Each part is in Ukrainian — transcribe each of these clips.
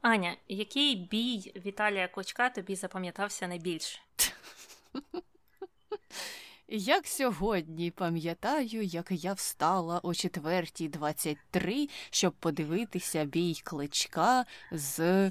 Аня, який бій Віталія Кличка тобі запам'ятався найбільше? Як сьогодні пам'ятаю, як я встала о 4.23, щоб подивитися бій кличка з.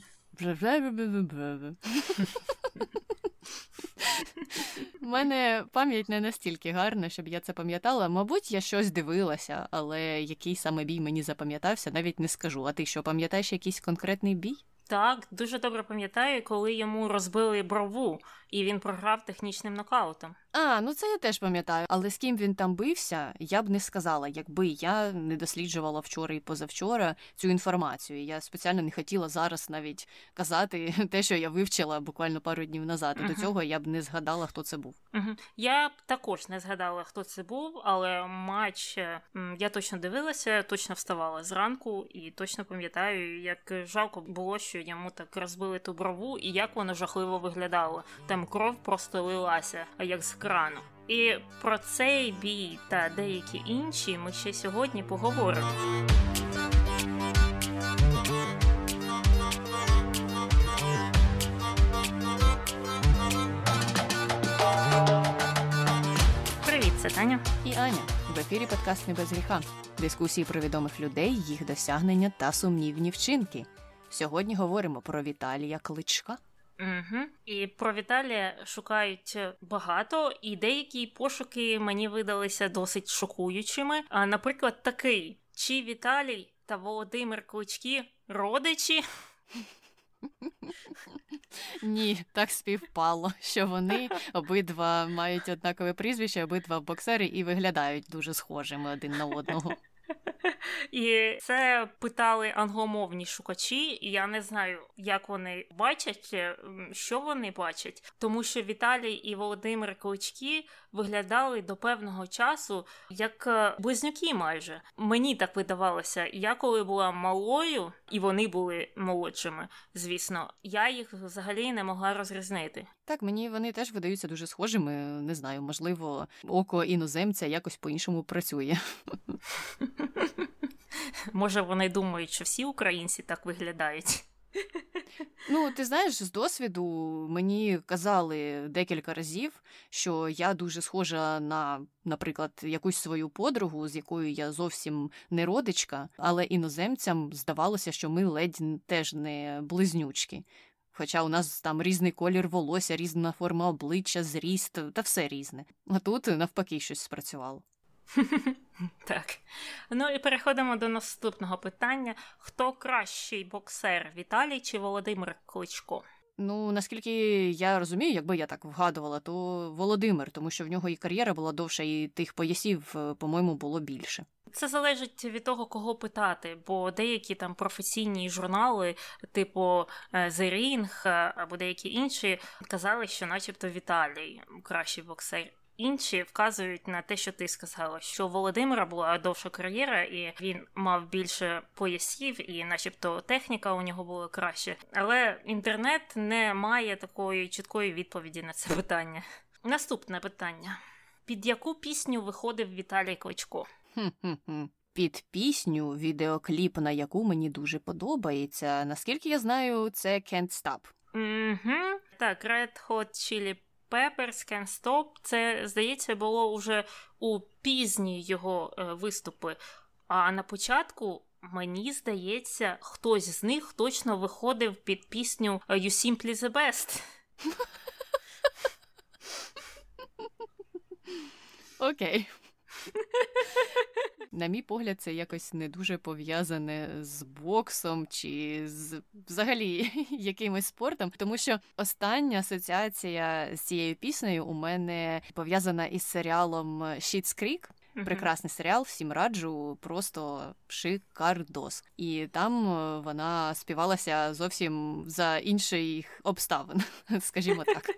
У мене пам'ять не настільки гарна, щоб я це пам'ятала. Мабуть, я щось дивилася, але який саме бій мені запам'ятався, навіть не скажу. А ти що, пам'ятаєш якийсь конкретний бій? Так, дуже добре пам'ятаю, коли йому розбили брову, і він програв технічним нокаутом. А, ну це я теж пам'ятаю. Але з ким він там бився, я б не сказала, якби я не досліджувала вчора і позавчора цю інформацію. Я спеціально не хотіла зараз навіть казати те, що я вивчила буквально пару днів назад. uh До цього я б не згадала, хто це був. uh Я б також не згадала, хто це був, але матч я точно дивилася, точно вставала зранку і точно пам'ятаю, як жалко було, що йому так розбили ту брову, і як воно жахливо виглядало. Там кров просто лилася, а як з крану. І про цей бій та деякі інші ми ще сьогодні поговоримо. Привіт, це Таня і Аня. В ефірі подкаст «Не без гріха. Дискусії про відомих людей, їх досягнення та сумнівні вчинки. Сьогодні говоримо про Віталія Кличка. Угу. І про Віталія шукають багато, і деякі пошуки мені видалися досить шокуючими. А, Наприклад, такий: чи Віталій та Володимир Клички родичі? Ні, так співпало, що вони обидва мають однакове прізвище, обидва боксери і виглядають дуже схожими один на одного. І це питали англомовні шукачі, і я не знаю, як вони бачать, е, що вони бачать, тому що Віталій і Володимир Клички виглядали до певного часу як е, близнюки майже. Мені так видавалося. Я коли була малою, і вони були молодшими, звісно, я їх взагалі не могла розрізнити. Так, мені вони теж видаються дуже схожими. Не знаю, можливо, око іноземця якось по-іншому працює. Може, вони думають, що всі українці так виглядають. Ну, ти знаєш, з досвіду мені казали декілька разів, що я дуже схожа на, наприклад, якусь свою подругу, з якою я зовсім не родичка, але іноземцям здавалося, що ми ледь теж не близнючки. Хоча у нас там різний колір волосся, різна форма обличчя, зріст та все різне. А тут навпаки щось спрацювало. Так. Ну і переходимо до наступного питання: хто кращий боксер Віталій чи Володимир Кличко? Ну, наскільки я розумію, якби я так вгадувала, то Володимир, тому що в нього і кар'єра була довша, і тих поясів, е, по-моєму, було більше. Це залежить від того, кого питати, бо деякі там професійні журнали, типу е, The Ring е, або деякі інші, казали, що, начебто, Віталій кращий боксер. Інші вказують на те, що ти сказала, що у Володимира була довша кар'єра, і він мав більше поясів, і, начебто, техніка у нього була краще. Але інтернет не має такої чіткої відповіді на це питання. Наступне питання: під яку пісню виходив Віталій Кличко? Під пісню, відеокліп, на яку мені дуже подобається. Наскільки я знаю, це Can't Stop. Угу. Так, Red Hot Chili Peppers Can't Stop. Це, здається, було уже у пізні його е, виступи. А на початку. Мені здається, хтось з них точно виходив під пісню You Simply the Best. Окей. На мій погляд, це якось не дуже пов'язане з боксом чи з взагалі якимось спортом, тому що остання асоціація з цією піснею у мене пов'язана із серіалом Schitt's Creek. Прекрасний серіал, всім раджу, просто шикардос. І там е, вона співалася зовсім за інших обставин, скажімо так.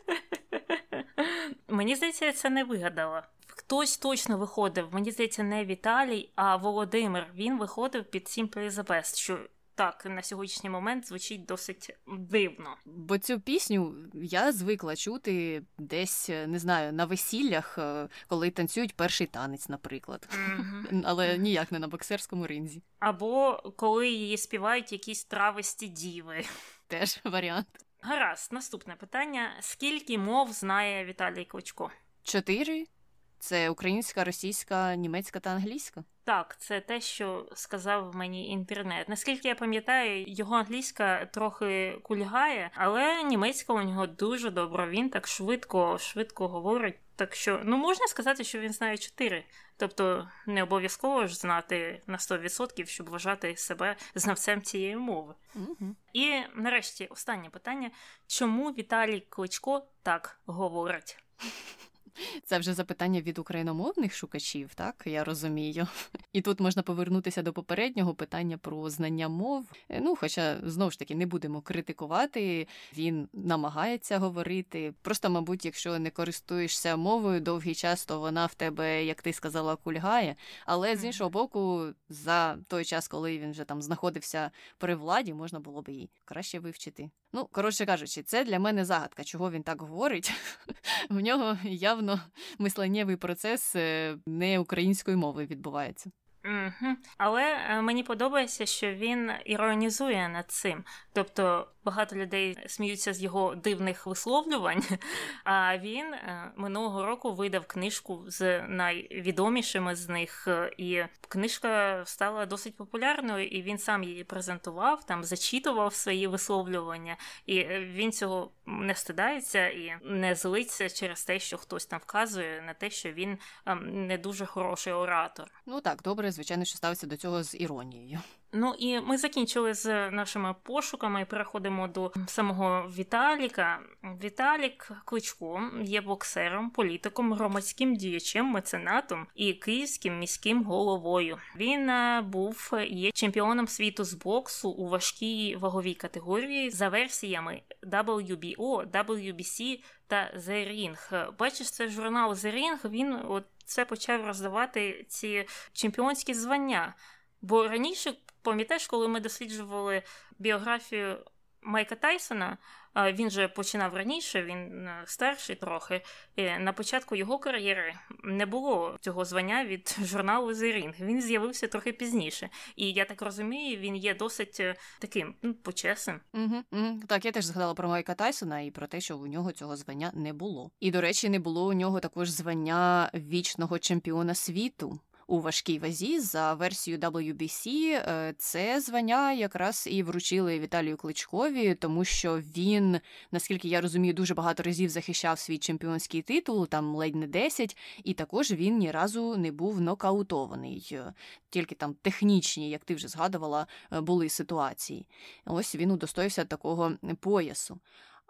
Мені здається, я це не вигадала. Хтось точно виходив, мені здається, не Віталій, а Володимир. Він виходив під the Best, що так на сьогоднішній момент звучить досить дивно. Бо цю пісню я звикла чути десь не знаю на весіллях, е, коли танцюють перший танець, наприклад, mm-hmm. але ніяк не на боксерському ринзі. Або коли її співають якісь трависті діви. Теж варіант. Гаразд, наступне питання: скільки мов знає Віталій Кличко? Чотири. Це українська, російська, німецька та англійська. Так, це те, що сказав мені інтернет. Наскільки я пам'ятаю, його англійська трохи кульгає, але німецька у нього дуже добра. Він так швидко, швидко говорить. Так що ну можна сказати, що він знає чотири. Тобто не обов'язково ж знати на 100%, щоб вважати себе знавцем цієї мови. Угу. І нарешті останнє питання: чому Віталій Кличко так говорить? Це вже запитання від україномовних шукачів, так я розумію. І тут можна повернутися до попереднього питання про знання мов. Е, ну, хоча знову ж таки не будемо критикувати, він намагається говорити. Просто, мабуть, якщо не користуєшся мовою довгий час, то вона в тебе, як ти сказала, кульгає. Але з іншого боку, за той час, коли він вже там знаходився при владі, можна було б її краще вивчити. Ну, коротше кажучи, це для мене загадка, чого він так говорить. В нього явно мисленнєвий процес е, не української мови відбувається. Угу. Але е, мені подобається, що він іронізує над цим. Тобто багато людей сміються з його дивних висловлювань. А він е, минулого року видав книжку з найвідомішими з них, е, і книжка стала досить популярною, і він сам її презентував, там зачитував свої висловлювання, і він цього не стидається і не злиться через те, що хтось там вказує на те, що він ем, не дуже хороший оратор. Ну так, добре, звичайно, що ставиться до цього з іронією. Ну і ми закінчили з нашими пошуками і переходимо до самого Віталіка. Віталік Кличко є боксером, політиком, громадським діячем, меценатом і київським міським головою. Він е, був є чемпіоном світу з боксу у важкій ваговій категорії за версіями WBO, WBC та The Ring. Бачиш, це журнал The Ring, Він от це почав роздавати ці чемпіонські звання. Бо раніше Пам'ятаєш, коли ми досліджували біографію Майка Тайсона, він же починав раніше, він е, старший трохи. На початку його кар'єри не було цього звання від журналу The Ring. Він з'явився трохи пізніше. І я так розумію, він є досить е, таким ну, почесним. Угу, угу. Так, я теж згадала про Майка Тайсона і про те, що у нього цього звання не було. І, до речі, не було у нього також звання вічного чемпіона світу у важкій вазі за версією WBC. Е, це звання якраз і вручили Віталію Кличкові, тому що він, наскільки я розумію, дуже багато разів захищав свій чемпіонський титул, там ледь не 10, і також він ні разу не був нокаутований. Тільки там технічні, як ти вже згадувала, е, були ситуації. Ось він удостоївся такого поясу.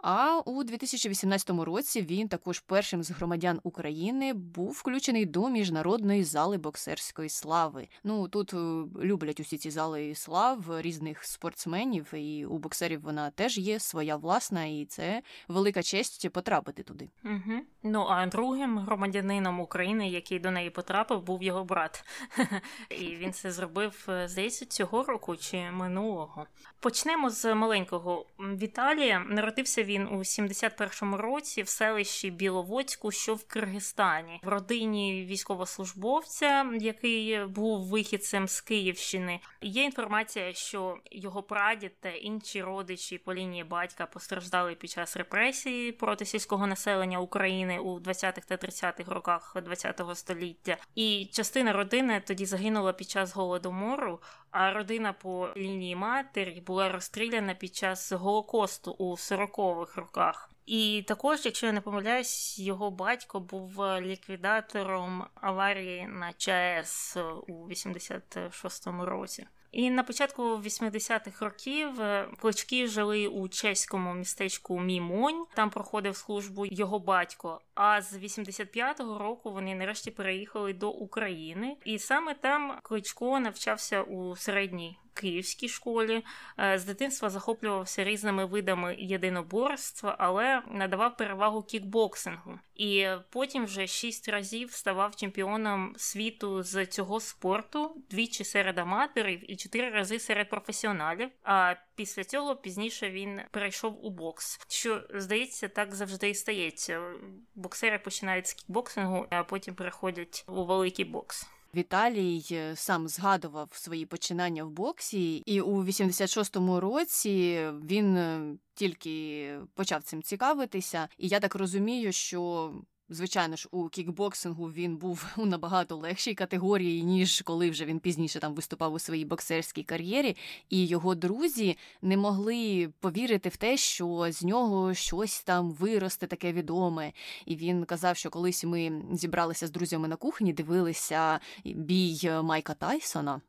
А у 2018 році він також першим з громадян України був включений до міжнародної зали боксерської слави. Ну тут е, люблять усі ці зали слав різних спортсменів, і у боксерів вона теж є своя власна, і це велика честь потрапити туди. Угу. Ну а другим громадянином України, який до неї потрапив, був його брат. І він це зробив е, здається цього року чи минулого. Почнемо з маленького Віталія. Народився він у 71-му році в селищі Біловодську, що в Киргизстані, в родині військовослужбовця, який був вихідцем з Київщини. Є інформація, що його прадід та інші родичі по лінії батька постраждали під час репресії проти сільського населення України у 20-х та 30-х роках ХХ століття. І частина родини тоді загинула під час голодомору. А родина по лінії матері була розстріляна під час голокосту у 40-х роках. І також, якщо я не помиляюсь, його батько був ліквідатором аварії на ЧАЕС у 86-му році. І на початку 80-х років е, клички жили у чеському містечку Мімонь. Там проходив службу його батько. А з 85-го року вони нарешті переїхали до України, і саме там кличко навчався у середній київській школі. З дитинства захоплювався різними видами єдиноборства, але надавав перевагу кікбоксингу. І потім вже шість разів ставав чемпіоном світу з цього спорту, двічі серед аматорів і чотири рази серед професіоналів. А після цього пізніше він перейшов у бокс. Що здається, так завжди і стається. Боксери починають з кікбоксингу, а потім переходять у великий бокс. Віталій е, сам згадував свої починання в боксі, і у 86-му році він е, тільки почав цим цікавитися. І я так розумію, що Звичайно ж, у кікбоксингу він був у набагато легшій категорії, ніж коли вже він пізніше там виступав у своїй боксерській кар'єрі, і його друзі не могли повірити в те, що з нього щось там виросте таке відоме. І він казав, що колись ми зібралися з друзями на кухні, дивилися бій Майка Тайсона.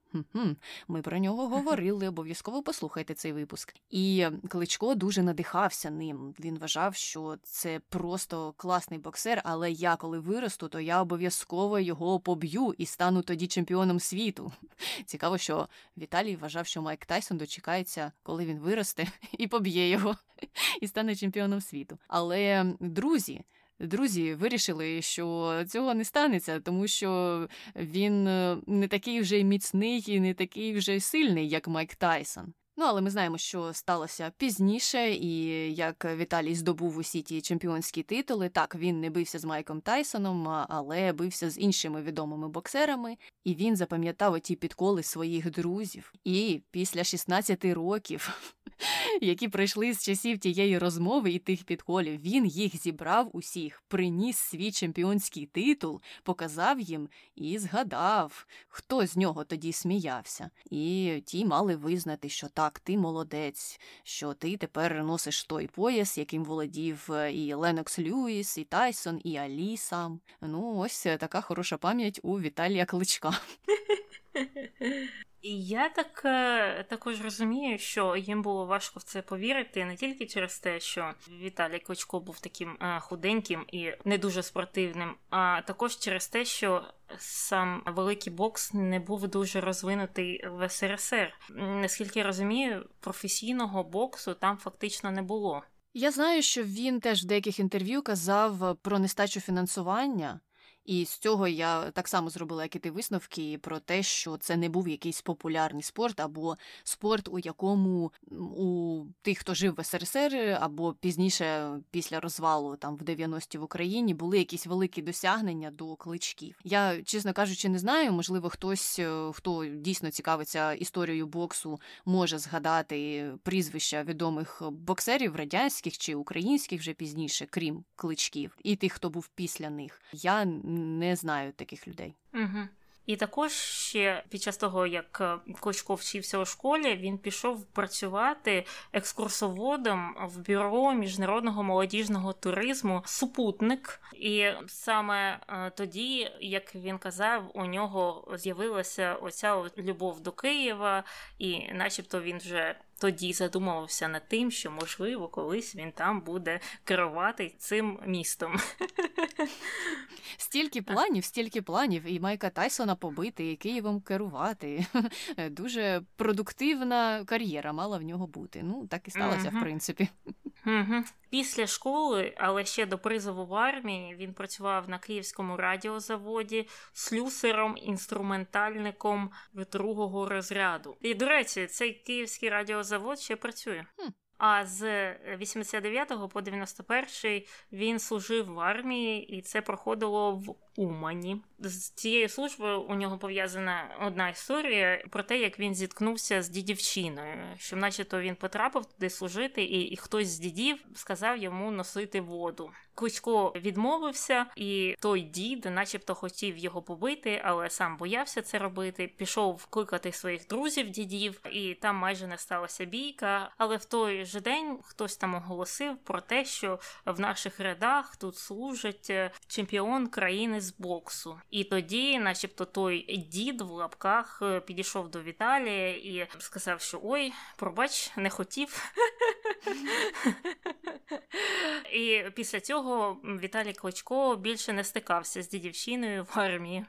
Ми про нього говорили, обов'язково послухайте цей випуск. І Кличко дуже надихався ним. Він вважав, що це просто класний боксер, але я, коли виросту, то я обов'язково його поб'ю і стану тоді чемпіоном світу. Цікаво, що Віталій вважав, що Майк Тайсон дочекається, коли він виросте, і поб'є його, і стане чемпіоном світу. Але друзі. Друзі вирішили, що цього не станеться, тому що він е, не такий вже міцний і не такий вже сильний, як Майк Тайсон. Ну, але ми знаємо, що сталося пізніше, і як Віталій здобув усі ті чемпіонські титули. Так, він не бився з Майком Тайсоном, але бився з іншими відомими боксерами, і він запам'ятав оті підколи своїх друзів. І після 16 років, які пройшли з часів тієї розмови і тих підколів, він їх зібрав усіх, приніс свій чемпіонський титул, показав їм і згадав, хто з нього тоді сміявся. І ті мали визнати, що так так, ти молодець, що ти тепер носиш той пояс, яким володів е, і Ленокс Льюіс, і Тайсон, і Аліса. Ну, ось е, така хороша пам'ять у Віталія Кличка. І я так е, також розумію, що їм було важко в це повірити не тільки через те, що Віталій Кличко був таким е, худеньким і не дуже спортивним, а також через те, що сам великий бокс не був дуже розвинутий в СРСР. Наскільки я розумію, професійного боксу там фактично не було. Я знаю, що він теж в деяких інтерв'ю казав про нестачу фінансування. І з цього я так само зробила, як і ти висновки про те, що це не був якийсь популярний спорт, або спорт, у якому у тих, хто жив в СРСР, або пізніше, після розвалу там в 90-ті в Україні, були якісь великі досягнення до кличків. Я, чесно кажучи, не знаю. Можливо, хтось, е, хто дійсно цікавиться історією боксу, може згадати прізвища відомих боксерів радянських чи українських вже пізніше, крім кличків, і тих, хто був після них. Я не знаю таких людей. Угу. І також ще під час того, як е, Кличко вчився у школі, він пішов працювати екскурсоводом в бюро міжнародного молодіжного туризму Супутник. І саме е, тоді, як він казав, у нього з'явилася оця любов до Києва, і, начебто, він вже тоді задумувався над тим, що можливо колись він там буде керувати цим містом. Стільки планів, стільки планів, і Майка Тайсона побити, і Києвом керувати. Дуже продуктивна кар'єра мала в нього бути. Ну, так і сталося, uh-huh. в принципі. Угу. Після школи, але ще до призову в армії, він працював на київському радіозаводі слюсером, інструментальником другого розряду. І, до речі, цей київський радіозавод ще працює. А з 89 по 91 він служив в армії, і це проходило в Умані. З цією службою у нього пов'язана одна історія про те, як він зіткнувся з дідівчиною, що, начебто, він потрапив туди служити, і, і хтось з дідів сказав йому носити воду. Кличко відмовився, і той дід, начебто, хотів його побити, але сам боявся це робити. Пішов кликати своїх друзів, дідів, і там майже не сталася бійка. Але в той же день хтось там оголосив про те, що в наших рядах тут служить е, чемпіон країни з боксу. І тоді, начебто, той дід в лапках е, підійшов до Віталія і сказав, що ой, пробач, не хотів. І після цього Віталій Кличко більше не стикався з дідівщиною в армії.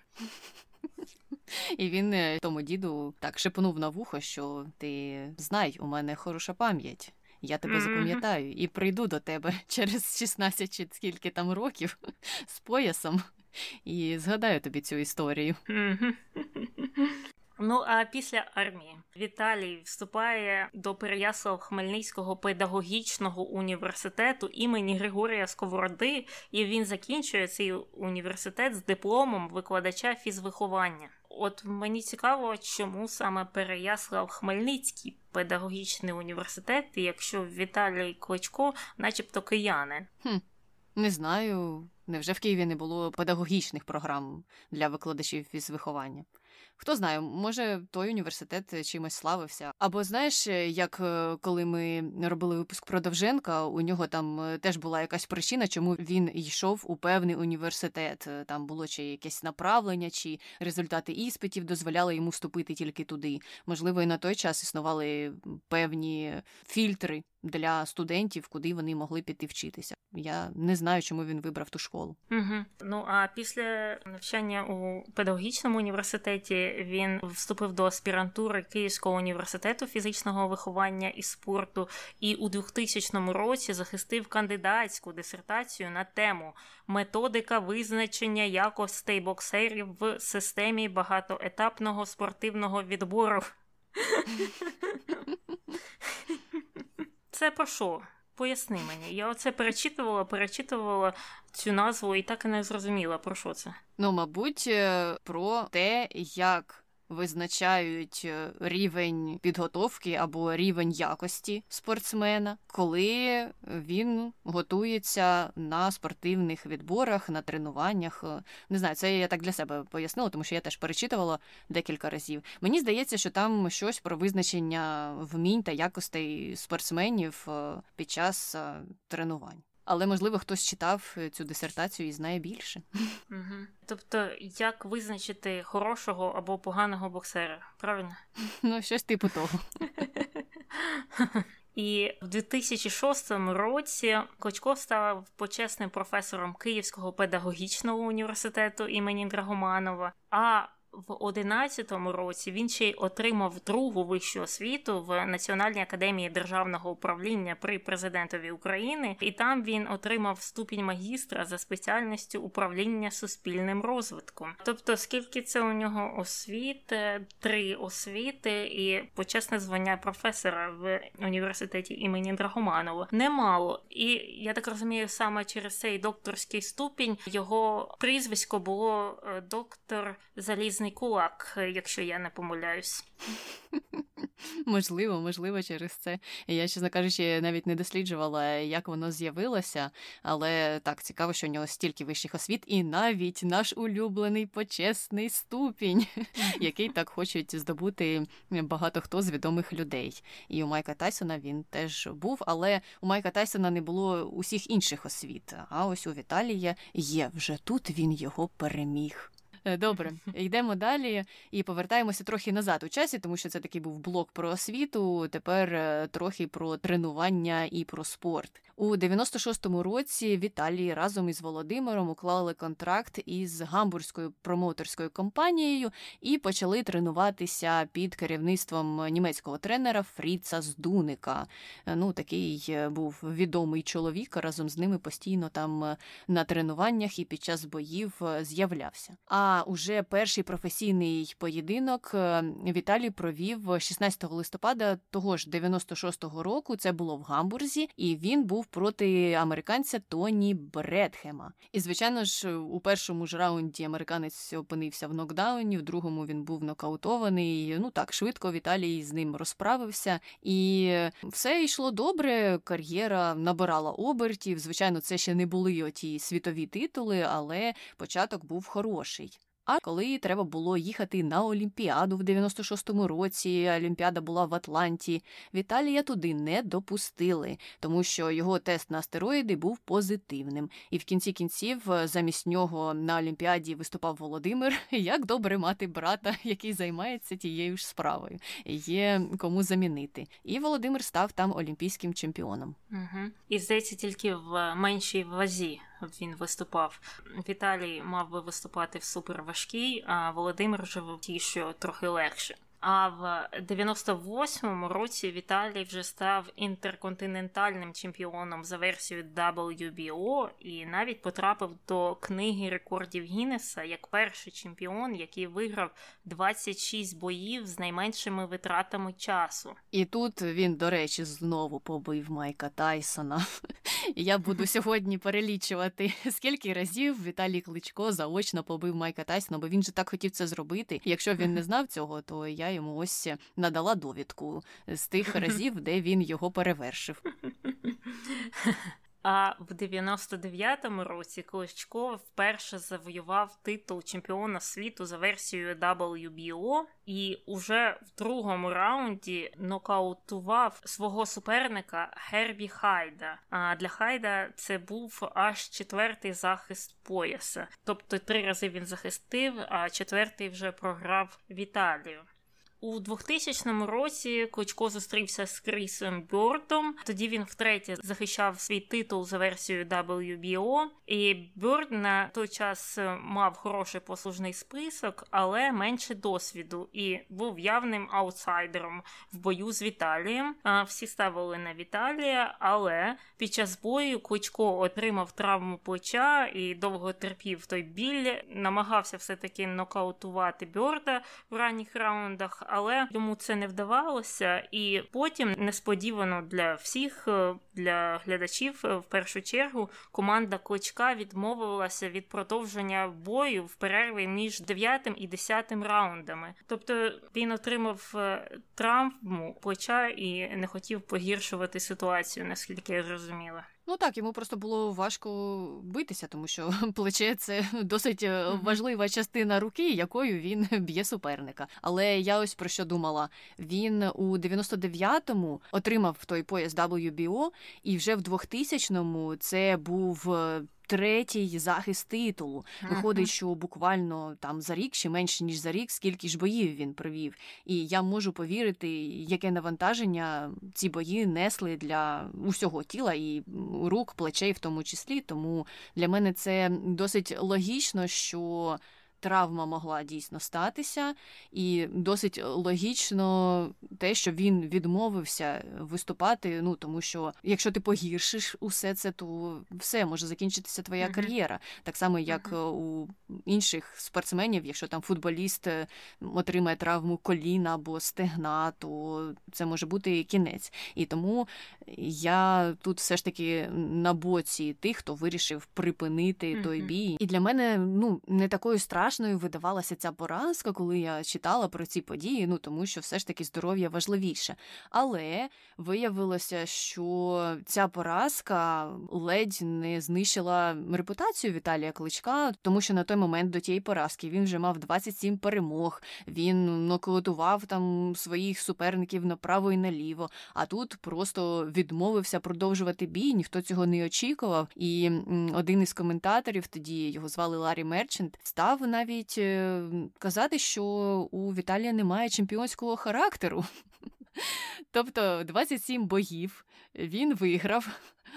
І він е, тому діду так шепнув на вухо, що ти знай, у мене хороша пам'ять. Я тебе mm-hmm. запам'ятаю і прийду до тебе через 16 чи скільки там років з поясом і згадаю тобі цю історію. Ну а після армії Віталій вступає до Переяслав Хмельницького педагогічного університету імені Григорія Сковороди, і він закінчує цей університет з дипломом викладача фізвиховання. От мені цікаво, чому саме Переяслав Хмельницький педагогічний університет, якщо Віталій Кличко, начебто киянин. Хм, Не знаю. Невже в Києві не було педагогічних програм для викладачів фізвиховання? Хто знає, може той університет чимось славився. Або знаєш, як е, коли ми робили випуск про Довженка, у нього там е, теж була якась причина, чому він йшов у певний університет. Е, там було чи якесь направлення, чи результати іспитів дозволяли йому вступити тільки туди. Можливо, і на той час існували певні фільтри для студентів, куди вони могли піти вчитися. Я не знаю, чому він вибрав ту школу. Угу. Ну а після навчання у педагогічному університеті він вступив до аспірантури Київського університету фізичного виховання і спорту, і у 2000 році захистив кандидатську дисертацію на тему методика визначення якостей боксерів в системі багатоетапного спортивного відбору. Це про що? Поясни мені. Я оце перечитувала, перечитувала цю назву і так і не зрозуміла, про що це. Ну, мабуть, е, про те, як визначають е, рівень підготовки або рівень якості спортсмена, коли він готується на спортивних відборах, на тренуваннях. Е, не знаю, це я так для себе пояснила, тому що я теж перечитувала декілька разів. Мені здається, що там щось про визначення вмінь та якостей спортсменів е, під час тренувань. Але можливо хтось читав е, цю дисертацію і знає більше. Угу. Тобто, як визначити хорошого або поганого боксера, правильно? Ну, щось типу того. І в 2006 році Клочков став почесним професором Київського педагогічного університету імені Драгоманова. А в 11 році він ще й отримав другу вищу освіту в Національній академії державного управління при президентові України, і там він отримав ступінь магістра за спеціальністю управління суспільним розвитком. Тобто, скільки це у нього освіт, три освіти і почесне звання професора в університеті імені Драгоманова немало. І я так розумію, саме через цей докторський ступінь його прізвисько було е, доктор Залізний залізний кулак, якщо я не помиляюсь. Можливо, можливо, через це. Я, чесно кажучи, навіть не досліджувала, як воно з'явилося, але так цікаво, що у нього стільки вищих освіт, і навіть наш улюблений почесний ступінь, який так хочуть здобути багато хто з відомих людей. І у Майка Тайсона він теж був, але у Майка Тайсона не було усіх інших освіт. А ось у Віталія є вже тут він його переміг. Е, добре, йдемо далі і повертаємося трохи назад у часі, тому що це такий був блок про освіту. Тепер е, трохи про тренування і про спорт. У 96-му році Віталій разом із Володимиром уклали контракт із гамбурзькою промоутерською компанією і почали тренуватися під керівництвом німецького тренера Фріца Здуника. Е, ну, такий був відомий чоловік. Разом з ними постійно там на тренуваннях і під час боїв з'являвся. А а уже перший професійний поєдинок е, Віталій провів 16 листопада того ж 96-го року. Це було в Гамбурзі, і він був проти американця Тоні Бредхема. І звичайно ж, у першому ж раунді американець опинився в нокдауні, в другому він був нокаутований. Ну так швидко Віталій з ним розправився, і все йшло добре. Кар'єра набирала обертів. Звичайно, це ще не були оті світові титули, але початок був хороший. А коли треба було їхати на Олімпіаду в 96-му році, Олімпіада була в Атланті, Віталія туди не допустили, тому що його тест на астероїди був позитивним. І в кінці кінців е, замість нього на Олімпіаді виступав Володимир. Як добре мати брата, який займається тією ж справою, є кому замінити. І Володимир став там олімпійським чемпіоном. Угу. І здається, тільки в меншій вазі він виступав. Віталій мав би виступати в суперважкій, а Володимир вже в тій, що трохи легше. А в 98-му році Віталій вже став інтерконтинентальним чемпіоном за версією WBO і навіть потрапив до книги рекордів Гіннеса як перший чемпіон, який виграв 26 боїв з найменшими витратами часу. І тут він, до речі, знову побив Майка Тайсона. Я буду сьогодні перелічувати, скільки разів Віталій Кличко заочно побив Майка Тайсона, бо він же так хотів це зробити. Якщо він не знав цього, то я йому ось надала довідку з тих разів, де він його перевершив. А в 99-му році Кличко вперше завоював титул чемпіона світу за версією WBO і уже в другому раунді нокаутував свого суперника Хербі Хайда. А для Хайда це був аж четвертий захист пояса. Тобто три рази він захистив, а четвертий вже програв Віталію. У 2000 році Кличко зустрівся з Крісом Бьордом. Тоді він втретє захищав свій титул за версією WBO. І Бьорд на той час мав хороший послужний список, але менше досвіду і був явним аутсайдером в бою з Віталієм. Всі ставили на Віталія, але під час бою Кличко отримав травму плеча і довго терпів той біль. Намагався все таки нокаутувати Бьорда в ранніх раундах але йому це не вдавалося, і потім несподівано для всіх, е, для глядачів, е, в першу чергу, команда Кличка відмовилася від продовження бою в перерві між 9 і 10 раундами. Тобто він отримав е, травму плеча і не хотів погіршувати ситуацію, наскільки я зрозуміла. Ну так, йому просто було важко битися, тому що плече це досить е, важлива частина руки, якою він б'є суперника. Але я ось про що думала: він у 99-му отримав той пояс WBO, і вже в 2000-му це був е, третій захист титулу. Виходить, що буквально там за рік чи менше ніж за рік, скільки ж боїв він провів. І я можу повірити, яке навантаження ці бої несли для усього тіла і рук, плечей в тому числі. Тому для мене це досить логічно, що травма могла дійсно статися, і досить логічно те, що він відмовився виступати. Ну тому що якщо ти погіршиш усе це, то все може закінчитися твоя uh-huh. кар'єра. Так само, як uh-huh. у інших спортсменів, якщо там футболіст е, отримає травму коліна або стегна, то це може бути кінець. І тому я тут все ж таки на боці тих, хто вирішив припинити uh-huh. той бій. І для мене ну не такою страшною страшною видавалася ця поразка, коли я читала про ці події, ну тому що все ж таки здоров'я важливіше. Але виявилося, що ця поразка ледь не знищила репутацію Віталія Кличка, тому що на той момент до тієї поразки він вже мав 27 перемог, він нокаутував там своїх суперників направо і наліво. А тут просто відмовився продовжувати бій, ніхто цього не очікував. І один із коментаторів, тоді його звали Ларі Мерчент, став на навіть е, казати, що у Віталія немає чемпіонського характеру. Тобто 27 боїв він виграв,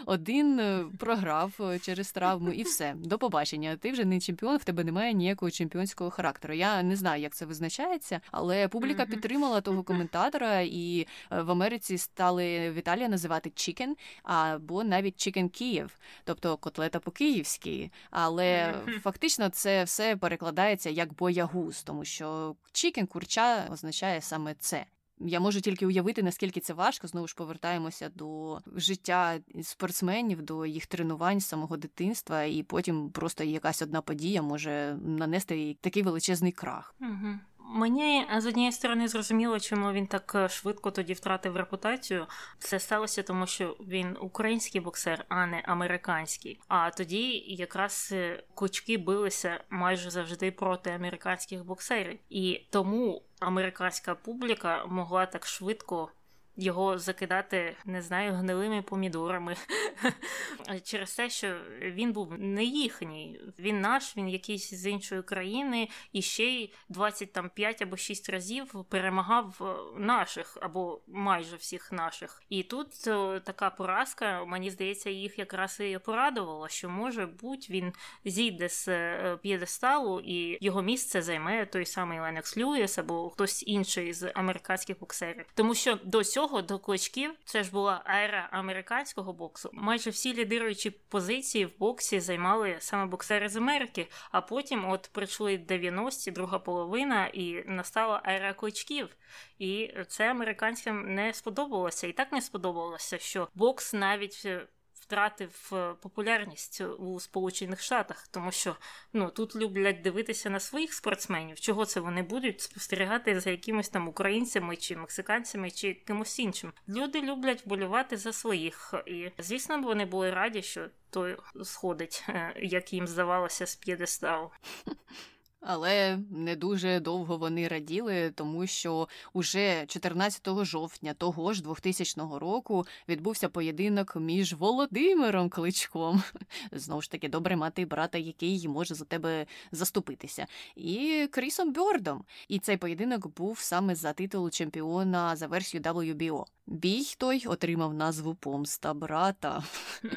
один е, програв е, через травму, і все. До побачення. Ти вже не чемпіон, в тебе немає ніякого чемпіонського характеру. Я не знаю, як це визначається, але публіка підтримала того коментатора, і е, в Америці стали Віталія називати Chicken або навіть Chicken Kiev, тобто котлета по-київськи. Але фактично це все перекладається як боягуз, тому що Чікен курча означає саме це. Я можу тільки уявити, наскільки це важко. Знову ж повертаємося до життя спортсменів, до їх тренувань з самого дитинства, і потім просто якась одна подія може нанести такий величезний крах. Угу. Мені з однієї сторони зрозуміло, чому він так е, швидко тоді втратив репутацію. Це сталося, тому що він український боксер, а не американський. А тоді якраз кучки билися майже завжди проти американських боксерів, і тому американська публіка могла так швидко його закидати, не знаю, гнилими помідорами через те, що він був не їхній, він наш, він якийсь з іншої країни, і ще й 25 або 6 разів перемагав наших або майже всіх наших. І тут така поразка, мені здається, їх якраз і порадувала, що може бути він зійде з е, п'єдесталу, і його місце займе той самий Ленекс Льюіс або хтось інший з американських боксерів. Тому що до цього, до кличків, це ж була ера американського боксу. Майже всі лідируючі позиції в боксі займали саме боксери з Америки. А потім, от прийшли 90-ті, друга половина, і настала ера кличків. І це американцям не сподобалося. І так не сподобалося, що бокс навіть е, втратив е, популярність у Сполучених Штатах, тому що ну тут люблять дивитися на своїх спортсменів. Чого це вони будуть спостерігати за якимись там українцями чи мексиканцями чи кимось іншим? Люди люблять вболівати за своїх, і звісно, вони були раді, що той сходить, е, як їм здавалося, з п'єдесталу. Але не дуже довго вони раділи, тому що уже 14 жовтня того ж 2000 року відбувся поєдинок між Володимиром Кличком. Знову ж таки, добре мати брата, який може за тебе заступитися, і Крісом Бьордом. І цей поєдинок був саме за титул чемпіона за версією WBO. Бій той отримав назву Помста брата.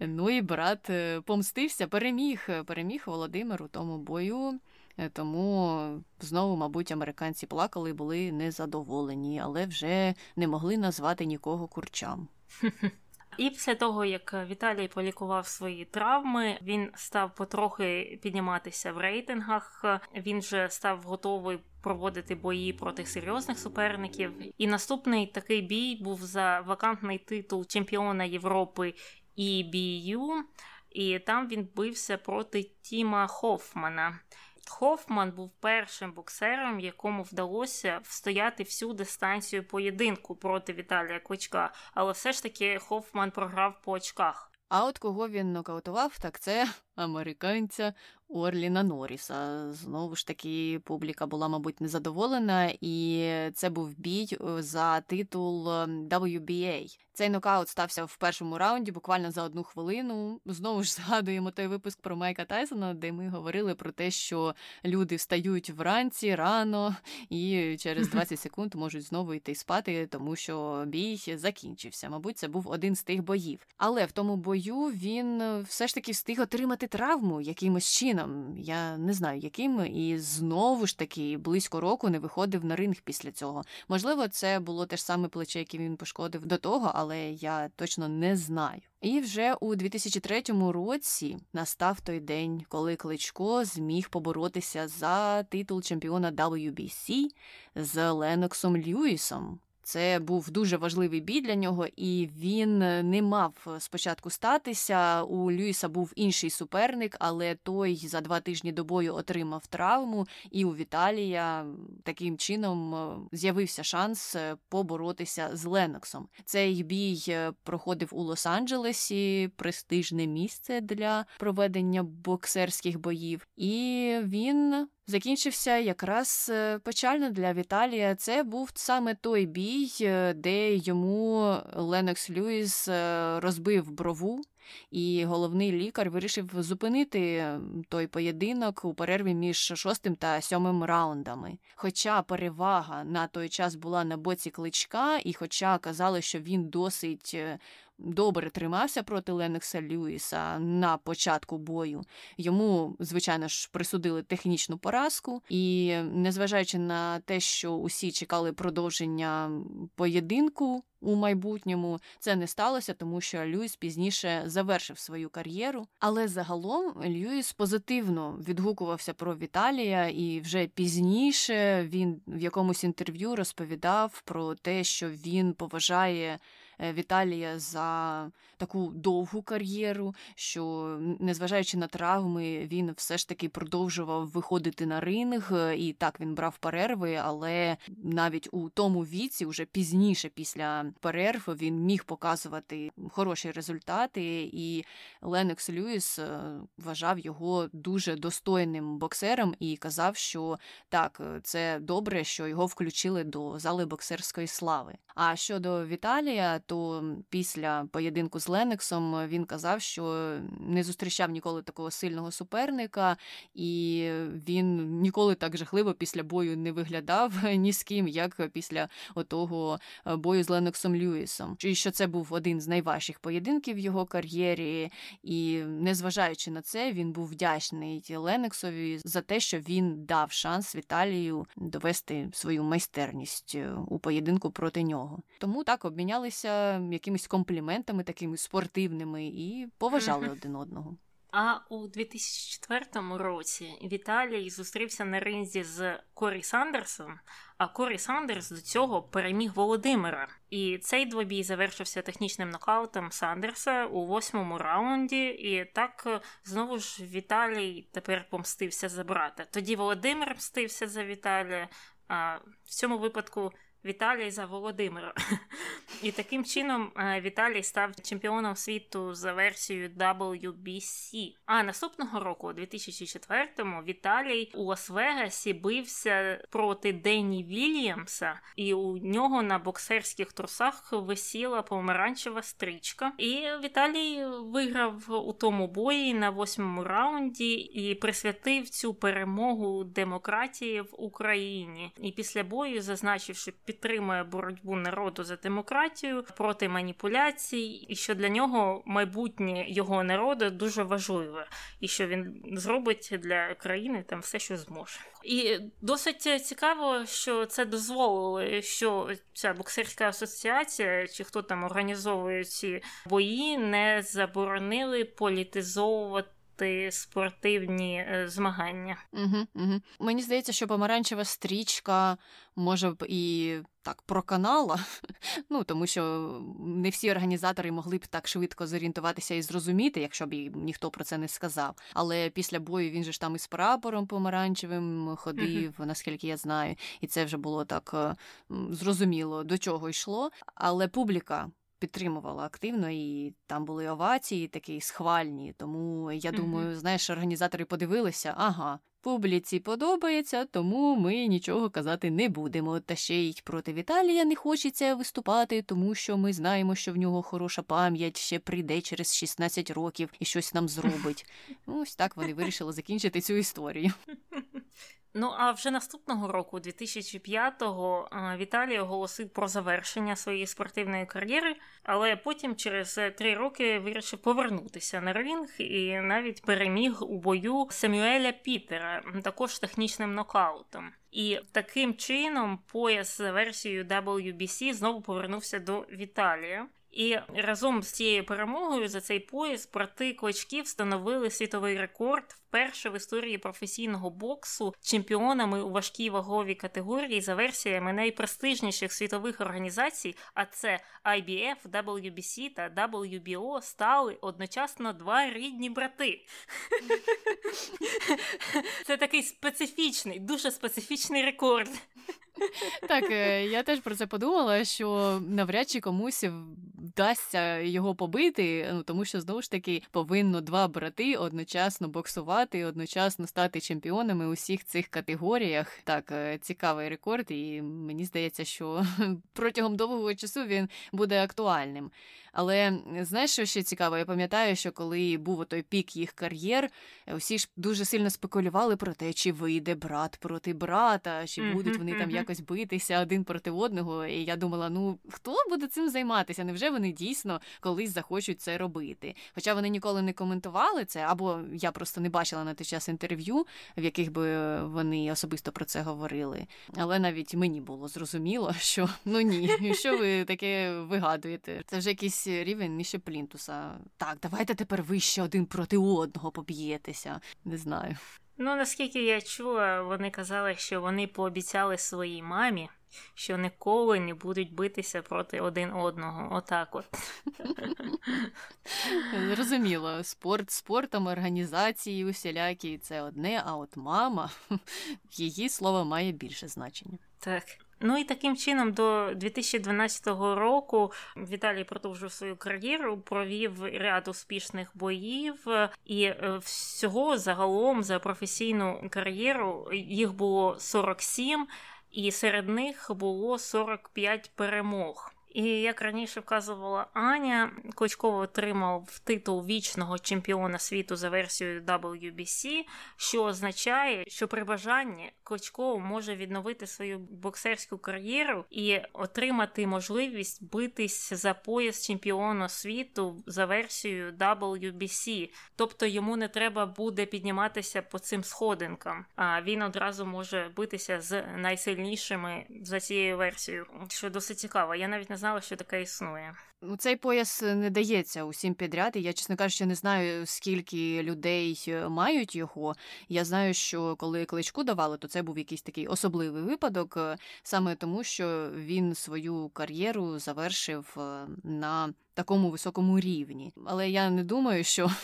Ну і брат е, помстився, переміг, переміг Володимир у тому бою. Е, тому знову, мабуть, американці плакали, були незадоволені, але вже не могли назвати нікого курчам. І після того, як Віталій полікував свої травми, він став потрохи підніматися в рейтингах. Він вже став готовий проводити бої проти серйозних суперників. І наступний такий бій був за вакантний титул чемпіона Європи EBU, і там він бився проти Тіма Хофмана. Хофман був першим боксером, якому вдалося встояти всю дистанцію поєдинку проти Віталія Кличка, але все ж таки Хофман програв по очках. А от кого він нокаутував, так це американця Орліна Норріса. Знову ж таки, публіка була, мабуть, незадоволена, і це був бій е, за титул ем, WBA. Цей нокаут стався в першому раунді, буквально за одну хвилину. Знову ж згадуємо той випуск про Майка Тайсона, де ми говорили про те, що люди встають вранці рано і через 20 секунд можуть знову йти спати, тому що бій закінчився. Мабуть, це був один з тих боїв. Але в тому бою він е, все ж таки встиг отримати травму якимось чином. Я не знаю, яким, і знову ж таки близько року не виходив на ринг після цього. Можливо, це було те ж саме плече, яке він пошкодив до того, але я точно не знаю. І вже у 2003 році настав той день, коли Кличко зміг поборотися за титул чемпіона WBC з Леноксом Льюісом. Це був дуже важливий бій для нього, і він е, не мав е, спочатку статися. У Люїса був інший суперник, але той за два тижні до бою отримав травму, і у Віталія таким чином е, з'явився шанс поборотися з Леноксом. Цей бій проходив у Лос-Анджелесі, престижне місце для проведення боксерських боїв, і він закінчився якраз е, печально для Віталія. Це був саме той бій, е, де йому Ленокс Льюіс е, розбив брову. І головний лікар вирішив зупинити той поєдинок у перерві між шостим та сьомим раундами. Хоча перевага на той час була на боці кличка, і хоча казали, що він досить добре тримався проти Ленокса Льюіса на початку бою. Йому, звичайно ж, присудили технічну поразку, і незважаючи на те, що усі чекали продовження поєдинку. У майбутньому це не сталося, тому що Льюіс пізніше завершив свою кар'єру. Але загалом Льюіс позитивно відгукувався про Віталія, і вже пізніше він в якомусь інтерв'ю розповідав про те, що він поважає Віталія за таку довгу кар'єру, що незважаючи на травми, він все ж таки продовжував виходити на ринг, і так він брав перерви, але навіть у тому віці, вже пізніше, після перерв, він міг показувати хороші результати, і Ленокс Льюіс е, вважав його дуже достойним боксером і казав, що так, це добре, що його включили до зали боксерської слави. А щодо Віталія, то після поєдинку з Ленексом він казав, що не зустрічав ніколи такого сильного суперника, і він ніколи так жахливо після бою не виглядав ні з ким, як після отого е, бою з Леноксом Льюісом. І що це був один з найважчих поєдинків в його кар'єрі, і незважаючи на це, він був вдячний Ленексові за те, що він дав шанс Віталію довести свою майстерність е, у поєдинку проти нього. Тому так обмінялися якимись компліментами, такими спортивними, і поважали один одного. А у 2004 році Віталій зустрівся на ринзі з Корі Сандерсом, а Корі Сандерс до цього переміг Володимира. І цей двобій завершився технічним нокаутом Сандерса у восьмому раунді. І так знову ж Віталій тепер помстився за брата. Тоді Володимир мстився за Віталія. А в цьому випадку Віталій за Володимира. І таким чином е, Віталій став чемпіоном світу за версією WBC. А наступного року, у 2004-му, Віталій у Лас-Вегасі бився проти Денні Вільямса, і у нього на боксерських трусах висіла помаранчева стрічка. І Віталій виграв у тому бої на восьмому раунді і присвятив цю перемогу демократії в Україні. І після бою зазначив, що підтримує боротьбу народу за демократію проти маніпуляцій, і що для нього майбутнє його народу дуже важливе, і що він зробить для країни там все, що зможе. І досить цікаво, що це дозволило, що ця боксерська асоціація, чи хто там організовує ці бої, не заборонили політизовувати спортивні е, змагання. Угу, угу. Мені здається, що помаранчева стрічка може б і так проканала, ну тому що не всі організатори могли б так швидко зорієнтуватися і зрозуміти, якщо б ніхто про це не сказав. Але після бою він же ж там із прапором помаранчевим ходив, mm-hmm. наскільки я знаю, і це вже було так е, зрозуміло, до чого йшло. Але публіка підтримувала активно, і там були овації такі схвальні. Тому я думаю, mm-hmm. знаєш, організатори подивилися, ага. Публіці подобається, тому ми нічого казати не будемо. Та ще й проти Віталія не хочеться виступати, тому що ми знаємо, що в нього хороша пам'ять ще прийде через 16 років і щось нам зробить. Ось так вони вирішили закінчити цю історію. Ну а вже наступного року, 2005-го, Віталій оголосив про завершення своєї спортивної кар'єри, але потім через три роки вирішив повернутися на ринг і навіть переміг у бою Самюеля Пітера, також технічним нокаутом. І таким чином пояс за версією WBC знову повернувся до Віталія. І разом з цією перемогою за цей пояс брати кличків встановили світовий рекорд вперше в історії професійного боксу чемпіонами у важкій ваговій категорії за версіями найпрестижніших світових організацій, а це IBF, WBC та WBO, стали одночасно два рідні брати. Це такий специфічний, дуже специфічний рекорд. Так, е, я теж про це подумала, що навряд чи комусь вдасться його побити, ну тому що знову ж таки повинно два брати одночасно боксувати, одночасно стати чемпіонами у всіх цих категоріях. Так, е, цікавий рекорд, і мені здається, що протягом довгого часу він буде актуальним. Але знаєш, що ще цікаво? Я пам'ятаю, що коли був той пік їх кар'єр, усі ж дуже сильно спекулювали про те, чи вийде брат проти брата, чи будуть вони там якось битися один проти одного. І я думала, ну хто буде цим займатися? Невже вони дійсно колись захочуть це робити? Хоча вони ніколи не коментували це, або я просто не бачила на той час інтерв'ю, в яких би вони особисто про це говорили. Але навіть мені було зрозуміло, що ну ні, що ви таке вигадуєте? Це вже якийсь рівень нижче плінтуса. Так, давайте тепер ви ще один проти одного поб'єтеся. Не знаю. Ну, наскільки я чула, вони казали, що вони пообіцяли своїй мамі, що ніколи не будуть битися проти один одного. Отак от. Зрозуміло, спорт спортом, організації усілякі це одне, а от мама, її слово має більше значення. Так. Ну і таким чином до 2012 року Віталій продовжив свою кар'єру, провів ряд успішних боїв, і е, всього загалом за професійну кар'єру їх було 47, і серед них було 45 перемог. І як раніше вказувала Аня, Кличко отримав титул вічного чемпіона світу за версією WBC, що означає, що при бажанні Кличко може відновити свою боксерську кар'єру і отримати можливість битись за пояс чемпіона світу за версією WBC. Тобто йому не треба буде підніматися по цим сходинкам, а він одразу може битися з найсильнішими за цією версією, що досить цікаво. Я навіть не знала, що таке існує. Ну, цей пояс не дається усім підряд, і я, чесно кажучи, не знаю, скільки людей е, мають його. Я знаю, що коли кличку давали, то це був якийсь такий особливий випадок, е, саме тому, що він свою кар'єру завершив е, на такому високому рівні. Але я не думаю, що.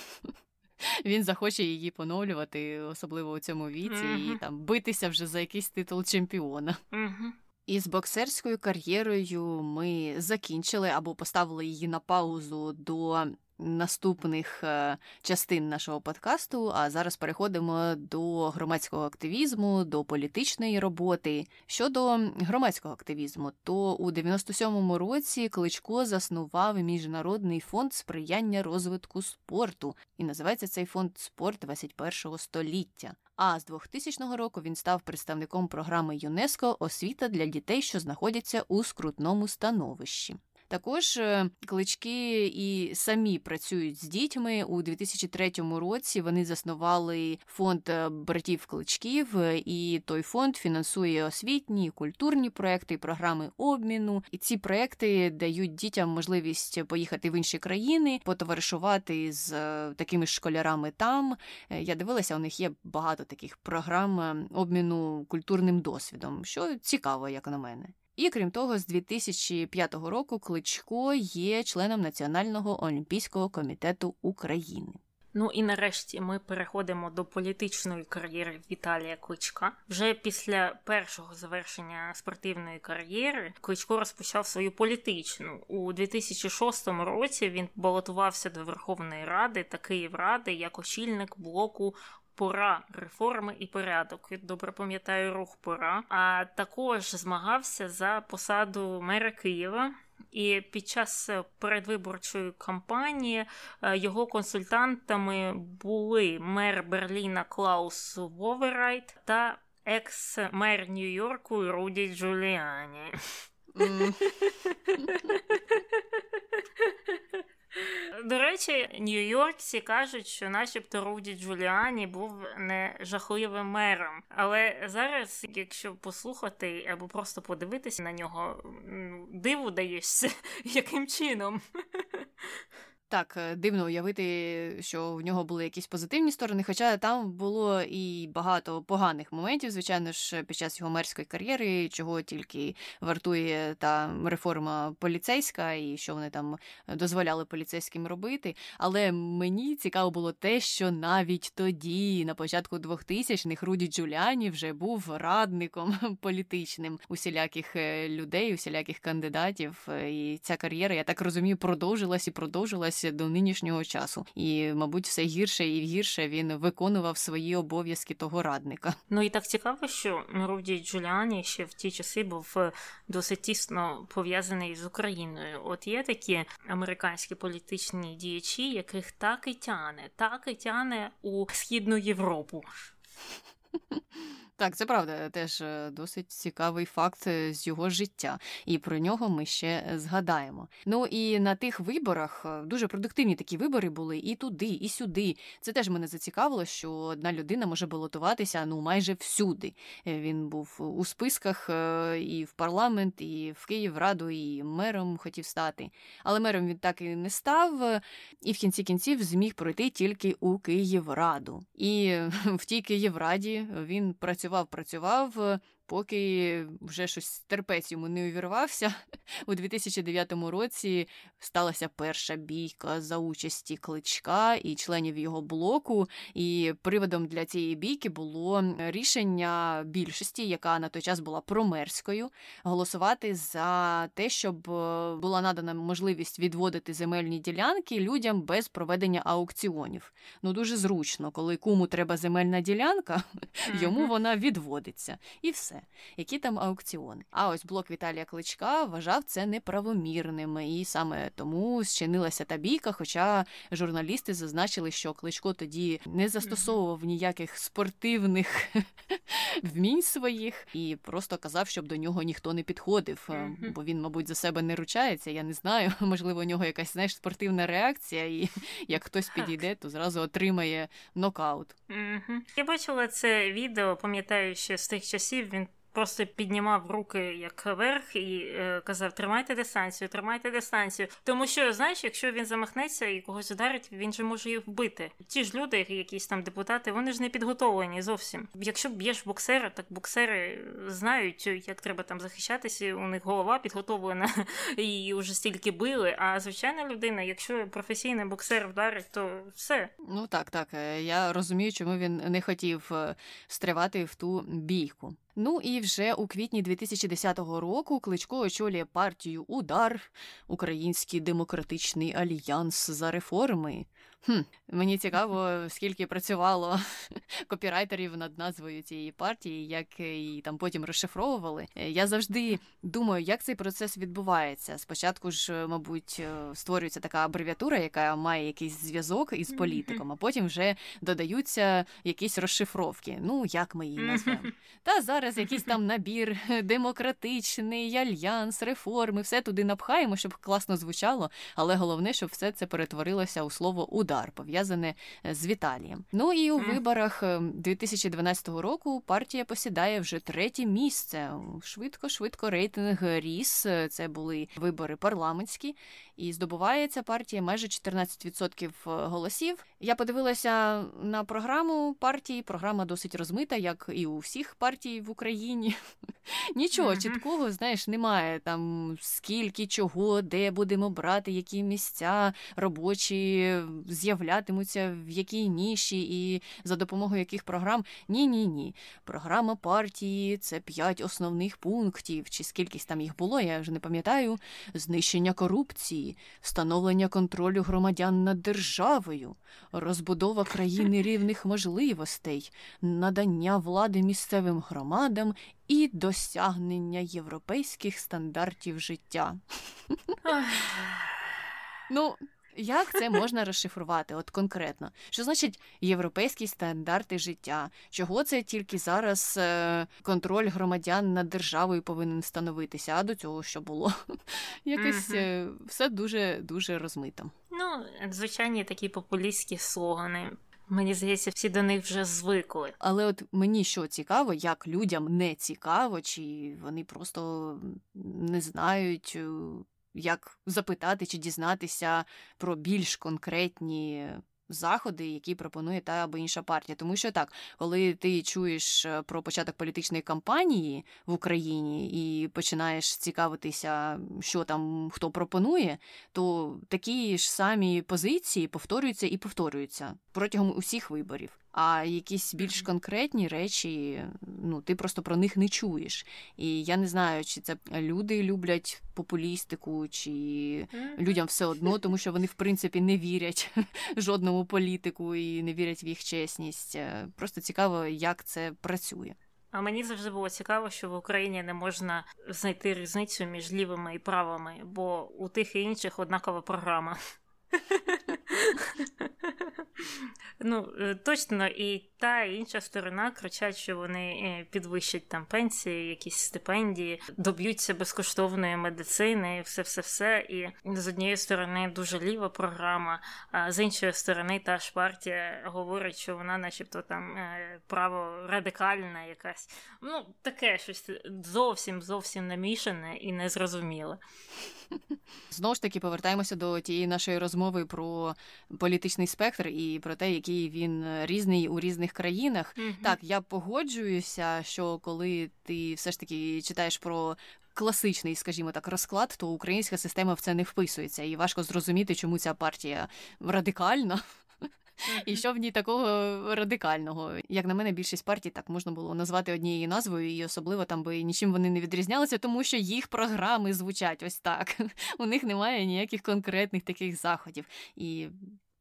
Він захоче її поновлювати, особливо у цьому віці, mm-hmm. і там битися вже за якийсь титул чемпіона. Mm-hmm. Із боксерською кар'єрою ми закінчили або поставили її на паузу до наступних е, частин нашого подкасту. А зараз переходимо до громадського активізму, до політичної роботи. Щодо громадського активізму, то у 97-му році Кличко заснував міжнародний фонд сприяння розвитку спорту, і називається цей фонд Спорт 21-го століття. А з 2000 року він став представником програми ЮНЕСКО Освіта для дітей, що знаходяться у скрутному становищі. Також е, клички і самі працюють з дітьми у 2003 році. Вони заснували фонд е, братів кличків, е, і той фонд фінансує освітні, культурні проекти, програми обміну. І ці проекти дають дітям можливість поїхати в інші країни, потоваришувати з такими школярами там. Я дивилася, у них є багато таких програм обміну культурним досвідом, що цікаво, як на мене. І крім того, з 2005 року Кличко є членом Національного олімпійського комітету України. Ну і нарешті ми переходимо до політичної кар'єри Віталія Кличка. Вже після першого завершення спортивної кар'єри Кличко розпочав свою політичну у 2006 році. Він балотувався до Верховної Ради та Київради як очільник блоку пора реформи і порядок. Я добре пам'ятаю рух пора. А також змагався за посаду мера Києва. І під час передвиборчої кампанії е, його консультантами були мер Берліна Клаус Воверайт та екс-мер Нью-Йорку Руді Джуліані. До речі, Нью-Йоркці кажуть, що, начебто, Руді Джуліані був не жахливим мером. Але зараз, якщо послухати або просто подивитися на нього, диву даєшся, яким чином. Так, е, дивно уявити, що в нього були якісь позитивні сторони, хоча там було і багато поганих моментів, звичайно ж, під час його мерської кар'єри, чого тільки вартує та реформа поліцейська, і що вони там дозволяли поліцейським робити. Але мені цікаво було те, що навіть тоді, на початку 2000-х, Руді Джуляні вже був радником політичним усіляких е, людей, усіляких кандидатів. І ця кар'єра, я так розумію, продовжилась і продовжилась до нинішнього часу. І, мабуть, все гірше і гірше він виконував свої обов'язки того радника. Ну і так цікаво, що Руді Джуліані ще в ті часи був е, досить тісно пов'язаний з Україною. От є такі американські політичні діячі, яких так і тяне, так і тяне у східну Європу. Так, це правда, теж е, досить цікавий факт е, з його життя, і про нього ми ще згадаємо. Ну і на тих виборах е, дуже продуктивні такі вибори були і туди, і сюди. Це теж мене зацікавило, що одна людина може балотуватися ну майже всюди. Він був у списках і в парламент, і в Київраду, і мером хотів стати. Але мером він так і не став, і в кінці кінців зміг пройти тільки у Київраду. І в тій Київраді він працював працював, працював, поки вже щось терпець йому не увірвався, у 2009 році сталася перша бійка за участі кличка і членів його блоку. І приводом для цієї бійки було рішення більшості, яка на той час була промерською, голосувати за те, щоб е, була надана можливість відводити земельні ділянки людям без проведення аукціонів. Ну дуже зручно, коли кому треба земельна ділянка, йому вона відводиться. І все. Які там аукціони? А ось блок Віталія Кличка вважав це неправомірним, і саме тому зчинилася та бійка. Хоча журналісти зазначили, що Кличко тоді не застосовував ніяких спортивних вмінь своїх і просто казав, щоб до нього ніхто не підходив, е, бо він, мабуть, за себе не ручається. Я не знаю. Можливо, у нього якась знаєш спортивна реакція, і як хтось підійде, то зразу отримає нокаут. Я бачила це відео, пам'ятаю, що з тих часів він просто піднімав руки як вверх і е, казав: Тримайте дистанцію, тримайте дистанцію. Тому що, знаєш, якщо він замахнеться і когось ударить, він же може їх вбити. Ті ж люди, якісь там депутати, вони ж не підготовлені зовсім. Якщо б'єш боксера, так боксери знають, як треба там захищатися. У них голова підготовлена і вже стільки били. А звичайна людина, якщо професійний боксер вдарить, то все. Ну так, так. Е, я розумію, чому він не хотів е, стривати в ту бійку. Ну і вже у квітні 2010 року Кличко очолює партію Удар, Український демократичний альянс за реформи. Хм, Мені цікаво, скільки працювало копірайтерів над назвою цієї партії, як її там потім розшифровували. Я завжди думаю, як цей процес відбувається. Спочатку ж, мабуть, створюється така абревіатура, яка має якийсь зв'язок із політиком, а потім вже додаються якісь розшифровки. Ну, як ми її назвемо. Та зараз якийсь там набір демократичний, альянс, реформи, все туди напхаємо, щоб класно звучало, але головне, щоб все це перетворилося у слово удар удар, пов'язане е, з Віталієм. Ну і у виборах 2012 е, року партія посідає вже третє місце. Швидко, швидко рейтинг ріс. Це були вибори парламентські, і здобувається партія майже 14% голосів. Я подивилася на програму партії. Програма досить розмита, як і у всіх партій в Україні. Нічого чіткого, знаєш, немає там скільки чого, де будемо брати, які місця робочі з'являтимуться в якій ніші і за допомогою яких програм. Ні, ні, ні. Програма партії це п'ять основних пунктів, чи скількись там їх було, я вже не пам'ятаю. Знищення корупції, встановлення контролю громадян над державою, розбудова країни рівних можливостей, надання влади місцевим громадам. І досягнення європейських стандартів життя. Ну, як це можна розшифрувати? От конкретно, що значить європейські стандарти життя? Чого це тільки зараз е, контроль громадян над державою повинен становитися? А до цього що було? Якось е, все дуже дуже розмито. Ну, звичайні такі популістські слогани. Мені здається, всі до них вже звикли. Але от мені що цікаво, як людям не цікаво, чи вони просто не знають, е, як запитати чи дізнатися про більш конкретні заходи, які пропонує та або інша партія. Тому що так, коли ти чуєш е, про початок політичної кампанії в Україні і починаєш цікавитися, що там хто пропонує, то такі ж самі позиції повторюються і повторюються протягом усіх виборів. А якісь більш конкретні речі, ну ти просто про них не чуєш. І я не знаю, чи це люди люблять популістику, чи людям все одно, тому що вони в принципі не вірять жодному політику і не вірять в їх чесність. Е, просто цікаво, як це працює. А мені завжди було цікаво, що в Україні не можна знайти різницю між лівими і правими, бо у тих і інших однакова програма. Ну, е, точно, і та і інша сторона кричать, що вони е, підвищать там пенсії, якісь стипендії, доб'ються безкоштовної медицини, все, все, все. І з однієї сторони дуже ліва програма, а з іншої сторони, та ж партія говорить, що вона, начебто, там е, право радикальна якась. Ну, таке щось зовсім зовсім намішане і незрозуміле. Знову ж таки, повертаємося до тієї нашої розмови про політичний спектр і про те, який він різний у різних країнах. Mm-hmm. Так, я погоджуюся, що коли ти все ж таки читаєш про. Класичний, скажімо так, розклад, то українська система в це не вписується, і важко зрозуміти, чому ця партія радикальна, і що в ній такого радикального? Як на мене, більшість партій так можна було назвати однією назвою, і особливо там би нічим вони не відрізнялися, тому що їх програми звучать ось так. У них немає ніяких конкретних таких заходів. І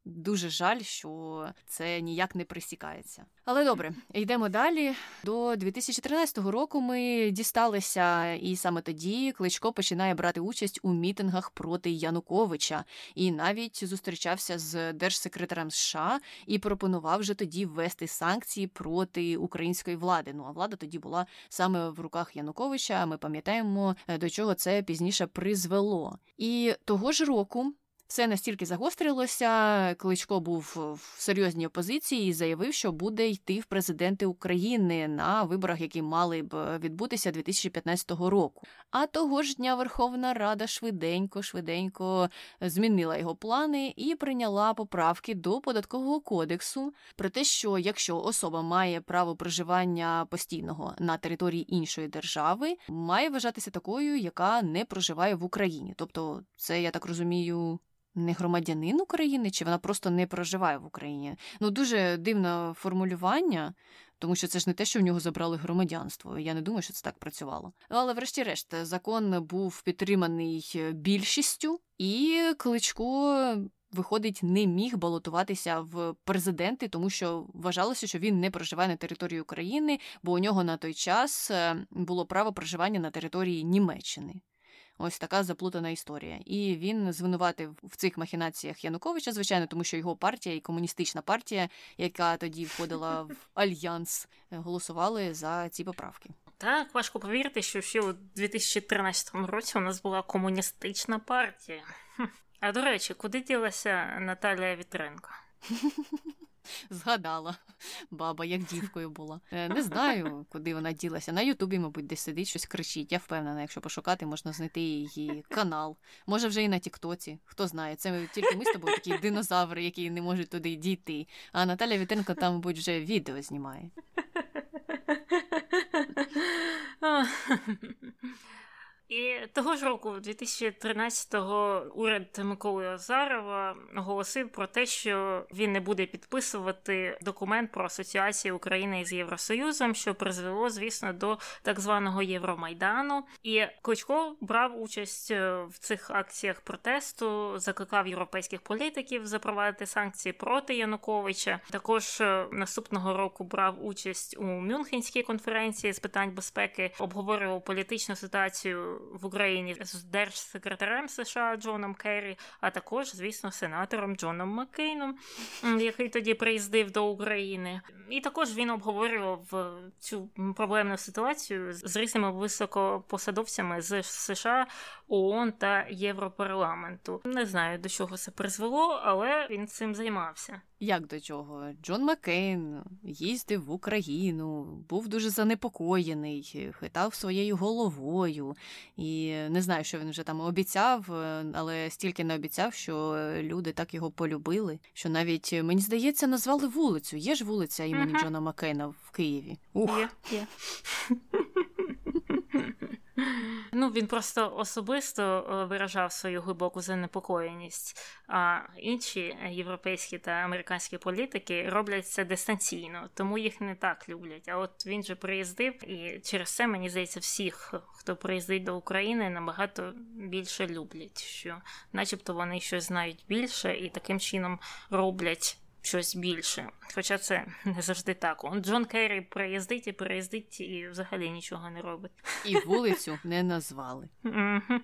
Дуже жаль, що це ніяк не присікається. Але добре, йдемо далі. До 2013 року ми дісталися, і саме тоді Кличко починає брати участь у мітингах проти Януковича і навіть зустрічався з держсекретарем США і пропонував вже тоді ввести санкції проти української влади. Ну а влада тоді була саме в руках Януковича. Ми пам'ятаємо, до чого це пізніше призвело. І того ж року. Все настільки загострилося, Кличко був в серйозній опозиції і заявив, що буде йти в президенти України на виборах, які мали б відбутися 2015 року. А того ж дня Верховна Рада швиденько, швиденько змінила його плани і прийняла поправки до податкового кодексу про те, що якщо особа має право проживання постійного на території іншої держави, має вважатися такою, яка не проживає в Україні. Тобто, це я так розумію не громадянин України, чи вона просто не проживає в Україні. Ну, дуже дивне формулювання, тому що це ж не те, що в нього забрали громадянство. Я не думаю, що це так працювало. Але, врешті-решт, закон був підтриманий більшістю, і кличко. Виходить, не міг балотуватися в президенти, тому що вважалося, що він не проживає на території України, бо у нього на той час е, було право проживання на території Німеччини. Ось така заплутана історія. І він звинуватив в цих махінаціях Януковича, звичайно, тому що його партія і комуністична партія, яка тоді входила в альянс, голосували за ці поправки. Так, важко повірити, що ще у 2013 році у нас була комуністична партія. А до речі, куди ділася Наталія Вітренко? Згадала баба, як дівкою була. Е, не знаю, куди вона ділася. На Ютубі, мабуть, десь сидить, щось кричить. Я впевнена, якщо пошукати, можна знайти її канал. Може, вже і на Тіктоці. Хто знає, це тільки ми з тобою такі динозаври, які не можуть туди дійти. А Наталя Вітенко там, мабуть, вже відео знімає. І того ж року, 2013-го, уряд Миколи Азарова оголосив про те, що він не буде підписувати документ про асоціацію України з Євросоюзом, що призвело, звісно, до так званого Євромайдану. І Кличко брав участь е, в цих акціях протесту, закликав європейських політиків запровадити санкції проти Януковича. Також е, наступного року брав участь у Мюнхенській конференції з питань безпеки, обговорював політичну ситуацію в Україні з держсекретарем США Джоном Керрі, а також, звісно, сенатором Джоном Маккейном, який тоді приїздив до України. І також він обговорював е, цю проблемну ситуацію з різними високопосадовцями з США, ООН та Європарламенту. Не знаю до чого це призвело, але він цим займався. Як до чого? Джон Маккейн їздив в Україну, був дуже занепокоєний, хитав своєю головою. І не знаю, що він вже там обіцяв, е, але стільки не обіцяв, що люди так його полюбили. Що навіть мені здається, назвали вулицю. Є ж вулиця імені uh-huh. Джона Маккейна в Києві. Ух. Є, є. Ну, він просто особисто е, виражав свою глибоку занепокоєність, а інші європейські та американські політики роблять це дистанційно, тому їх не так люблять. А от він же приїздив, і через це мені здається, всіх, хто приїздить до України, набагато більше люблять, що, начебто, вони щось знають більше і таким чином роблять щось більше. Хоча це не завжди так. Он Джон Керрі приїздить і приїздить і взагалі нічого не робить. І вулицю не назвали. Угу.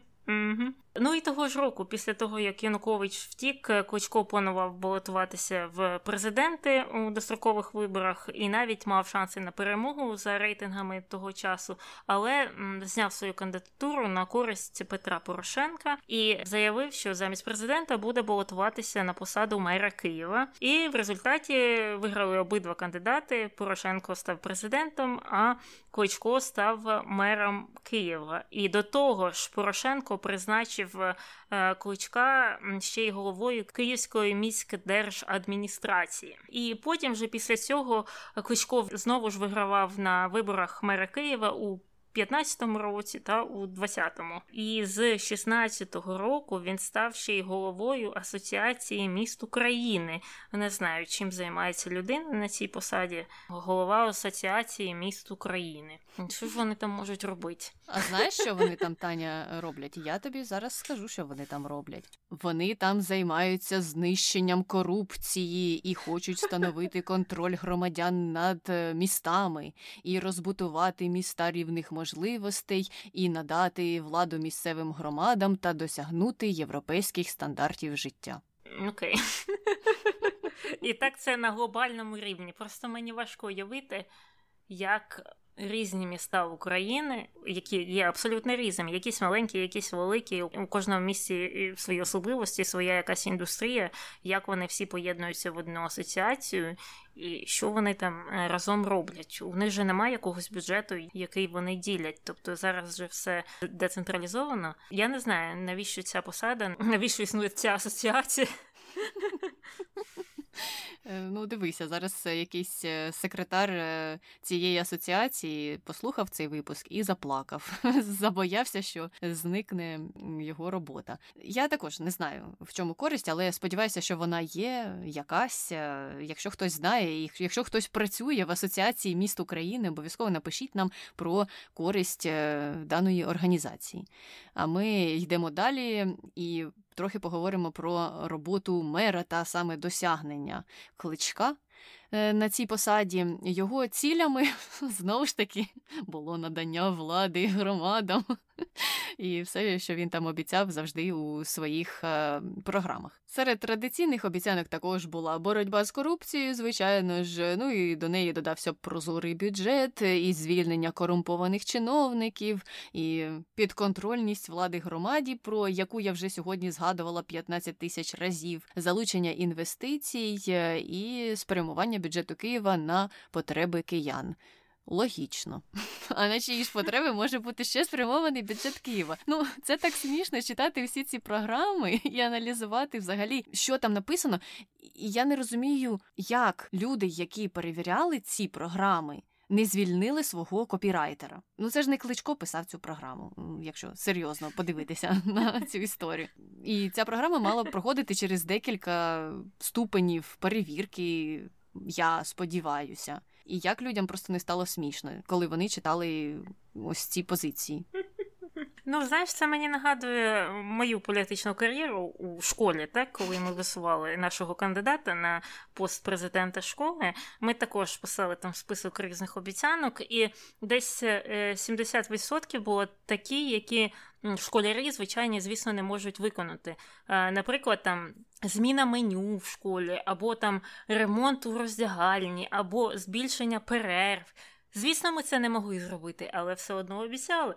Ну і того ж року, після того як Янукович втік, Кличко планував балотуватися в президенти у дострокових виборах і навіть мав шанси на перемогу за рейтингами того часу, але зняв свою кандидатуру на користь Петра Порошенка і заявив, що замість президента буде балотуватися на посаду мера Києва. І в результаті виграли обидва кандидати. Порошенко став президентом, а Кличко став мером Києва. І до того ж, Порошенко призначив бачив е, кличка ще й головою Київської міськдержадміністрації. І потім, вже після цього, Кличко знову ж вигравав на виборах мера Києва у 15-му році та у 20-му. І з 16-го року він став ще й головою Асоціації міст України. Не знаю, чим займається людина на цій посаді. Голова Асоціації міст України. Що ж вони там можуть робити? А знаєш, що вони там, Таня, роблять? Я тобі зараз скажу, що вони там роблять. Вони там займаються знищенням корупції і хочуть встановити контроль громадян над е, містами і розбутувати міста рівних можливостей і надати владу місцевим громадам та досягнути європейських стандартів життя. Окей. І так це на глобальному рівні. Просто мені важко уявити, як різні міста України, які є абсолютно різними, якісь маленькі, якісь великі. У кожному місті свої особливості, своя якась індустрія, як вони всі поєднуються в одну асоціацію, і що вони там е, разом роблять. У них же немає якогось бюджету, який вони ділять. Тобто зараз вже все децентралізовано. Я не знаю, навіщо ця посада, навіщо існує ця асоціація. Е, ну, дивися, зараз е, якийсь е, секретар цієї асоціації послухав цей випуск і заплакав. Забоявся, що зникне його робота. Я також не знаю в чому користь, але я сподіваюся, що вона є якась. Якщо хтось знає, і якщо хтось працює в асоціації міст України, обов'язково напишіть нам про користь даної організації. А ми йдемо далі і трохи поговоримо про роботу мера та саме досягнення кличка на цій посаді. Його цілями знову ж таки було надання влади громадам і все, що він там обіцяв завжди у своїх е, програмах. Серед традиційних обіцянок також була боротьба з корупцією, звичайно ж. Ну і до неї додався прозорий бюджет, і звільнення корумпованих чиновників, і підконтрольність влади громаді, про яку я вже сьогодні згадувала 15 тисяч разів, залучення інвестицій е, і спрямування бюджету Києва на потреби киян. Логічно. А на чиї ж потреби може бути ще спрямований бюджет Києва. Ну, це так смішно читати всі ці програми і аналізувати взагалі, що там написано. І я не розумію, як люди, які перевіряли ці програми, не звільнили свого копірайтера. Ну це ж не кличко писав цю програму, якщо серйозно подивитися на цю історію. І ця програма мала проходити через декілька ступенів перевірки я сподіваюся. І як людям просто не стало смішно, коли вони читали ось ці позиції. Ну, знаєш, це мені нагадує мою політичну кар'єру у школі, так, коли ми висували нашого кандидата на пост президента школи. Ми також писали там список різних обіцянок, і десь 70% е, було такі, які школярі, звичайно, звісно, не можуть виконати. Е, наприклад, там зміна меню в школі, або там ремонт у роздягальні, або збільшення перерв. Звісно, ми це не могли зробити, але все одно обіцяли.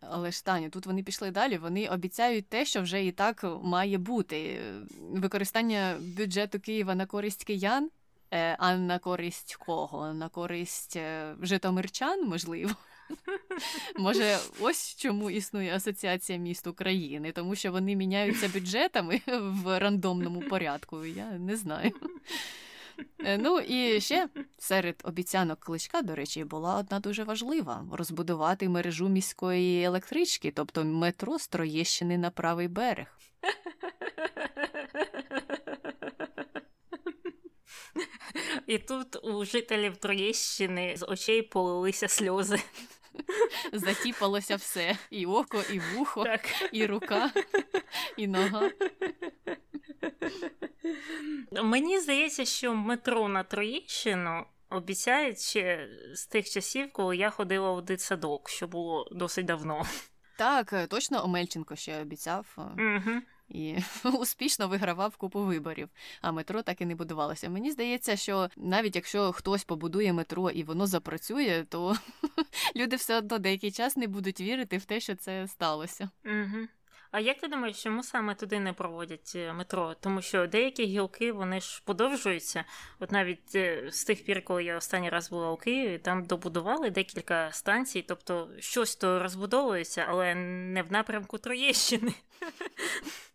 Але ж Таню, тут вони пішли далі. Вони обіцяють те, що вже і так має бути. Використання бюджету Києва на користь киян, е, а на користь кого? На користь е, житомирчан, можливо. Може, ось чому існує Асоціація міст України, тому що вони міняються бюджетами в рандомному порядку. Я не знаю. Е, ну і ще серед обіцянок кличка, до речі, була одна дуже важлива розбудувати мережу міської електрички, тобто метро з Троєщини на правий берег. І тут у жителів Троєщини з очей полилися сльози. Затіпалося все: і око, і вухо, так. і рука, і нога. Мені здається, що метро на Троєщину обіцяють ще з тих часів, коли я ходила в дитсадок, що було досить давно. Так, точно Омельченко ще обіцяв. Угу. І успішно вигравав купу виборів, а метро так і не будувалося. Мені здається, що навіть якщо хтось побудує метро і воно запрацює, то люди все одно деякий час не будуть вірити в те, що це сталося. А як ти думаєш, чому саме туди не проводять е, метро? Тому що деякі гілки вони ж подовжуються. От навіть е, з тих пір, коли я останній раз була у Києві, там добудували декілька станцій, тобто щось то розбудовується, але не в напрямку Троєщини.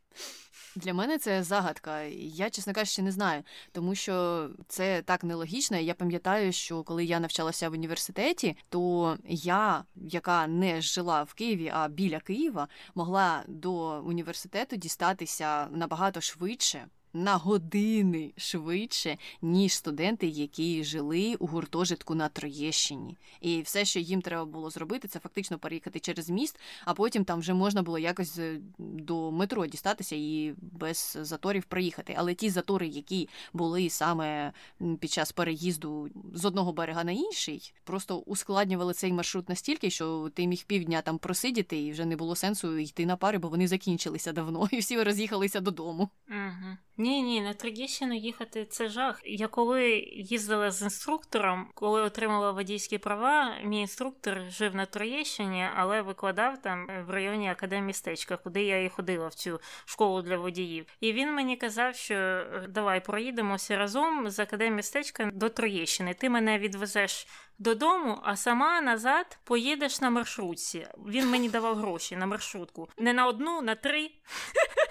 Для мене це загадка. Я, чесно кажучи, не знаю, тому що це так нелогічно. Я пам'ятаю, що коли я навчалася в університеті, то я, яка не жила в Києві, а біля Києва, могла до університету дістатися набагато швидше на години швидше, ніж студенти, які жили у гуртожитку на Троєщині. І все, що їм треба було зробити, це фактично переїхати через міст, а потім там вже можна було якось е, до метро дістатися і без заторів проїхати. Але ті затори, які були саме під час переїзду з одного берега на інший, просто ускладнювали цей маршрут настільки, що ти міг півдня там просидіти, і вже не було сенсу йти на пари, бо вони закінчилися давно, і всі роз'їхалися додому. Угу. Ні, ні, на Трагіщину їхати це жах. Я коли їздила з інструктором, коли отримала водійські права, мій інструктор жив на Троєщині, але викладав там в районі академістечка, куди я і ходила в цю школу для водіїв. І він мені казав, що давай проїдемося разом з академістечка до Троєщини. Ти мене відвезеш. Додому, а сама назад поїдеш на маршрутці. Він мені давав гроші на маршрутку. Не на одну, на три.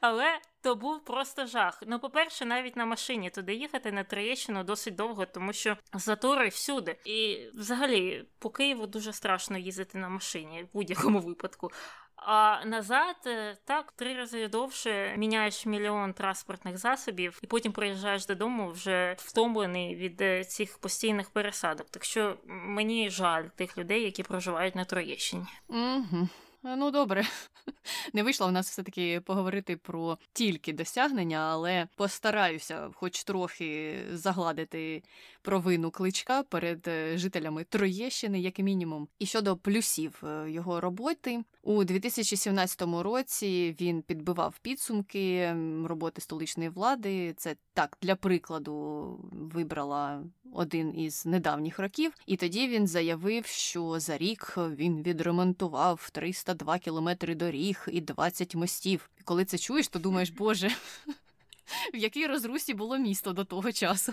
Але то був просто жах. Ну, по-перше, навіть на машині туди їхати на Троєщину досить довго, тому що затори всюди. І взагалі по Києву дуже страшно їздити на машині в будь-якому випадку. А назад е, так три рази довше міняєш мільйон транспортних засобів, і потім приїжджаєш додому вже втомлений від е, цих постійних пересадок. Так що мені жаль тих людей, які проживають на Троєщині. Угу. Ну, добре, не вийшло в нас все-таки поговорити про тільки досягнення, але постараюся, хоч трохи загладити провину кличка перед е, жителями Троєщини, як мінімум. І щодо плюсів е, його роботи у 2017 році він підбивав підсумки роботи столичної влади. Це так для прикладу вибрала один із недавніх років, і тоді він заявив, що за рік він відремонтував 302 кілометри доріг і 20 мостів. І коли це чуєш, то думаєш, боже, в якій розрусі було місто до того часу.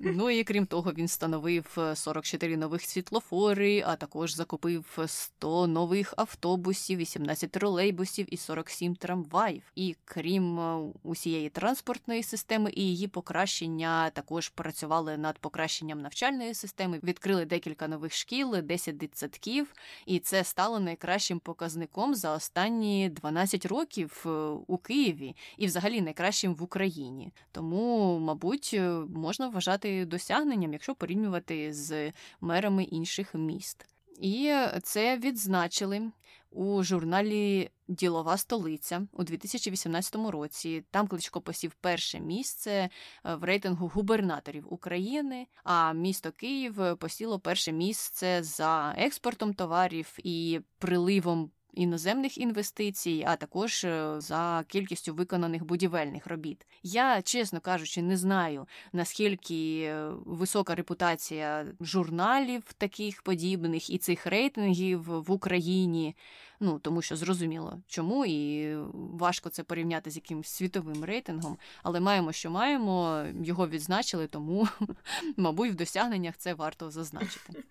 Ну і крім того, він встановив 44 е, нових світлофори, а також закупив 100 нових автобусів, 18 тролейбусів і 47 трамваїв. І крім е, усієї транспортної системи і її покращення, також працювали над покращенням навчальної системи, відкрили декілька нових шкіл, 10 дитсадків, і це стало найкращим показником за останні 12 років е, у Києві і, взагалі, найкращим в Україні. Тому, мабуть, можна вважати вважати досягненням, якщо порівнювати з мерами інших міст. І це відзначили у журналі Ділова столиця у 2018 році. Там Кличко посів перше місце е, в рейтингу губернаторів України. А місто Київ посіло перше місце за експортом товарів і приливом іноземних інвестицій, а також е, за кількістю виконаних будівельних робіт. Я, чесно кажучи, не знаю наскільки е, висока репутація журналів таких подібних і цих рейтингів в Україні. Ну тому що зрозуміло, чому і важко це порівняти з якимось світовим рейтингом, але маємо, що маємо, його відзначили, тому, мабуть, в досягненнях це варто зазначити.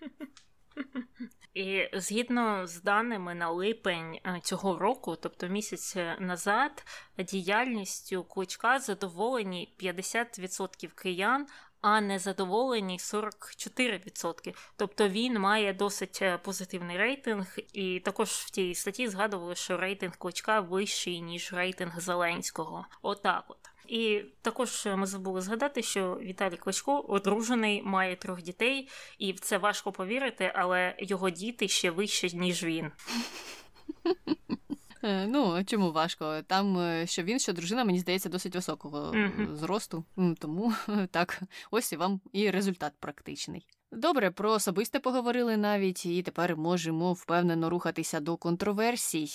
І згідно з даними на липень е, цього року, тобто місяць назад, діяльністю кличка задоволені 50% киян. А незадоволені 44%. Тобто він має досить е, позитивний рейтинг, і також в тій статті згадували, що рейтинг кличка вищий ніж рейтинг Зеленського. Отак, от. І також ми забули згадати, що Віталій Кличко одружений, має трьох дітей, і в це важко повірити, але його діти ще вищі, ніж він. Е, ну, чому важко? Там е, що він, що дружина, мені здається, досить високого mm-hmm. зросту. Тому так, ось і вам і результат практичний. Добре, про особисте поговорили навіть, і тепер можемо впевнено рухатися до контроверсій.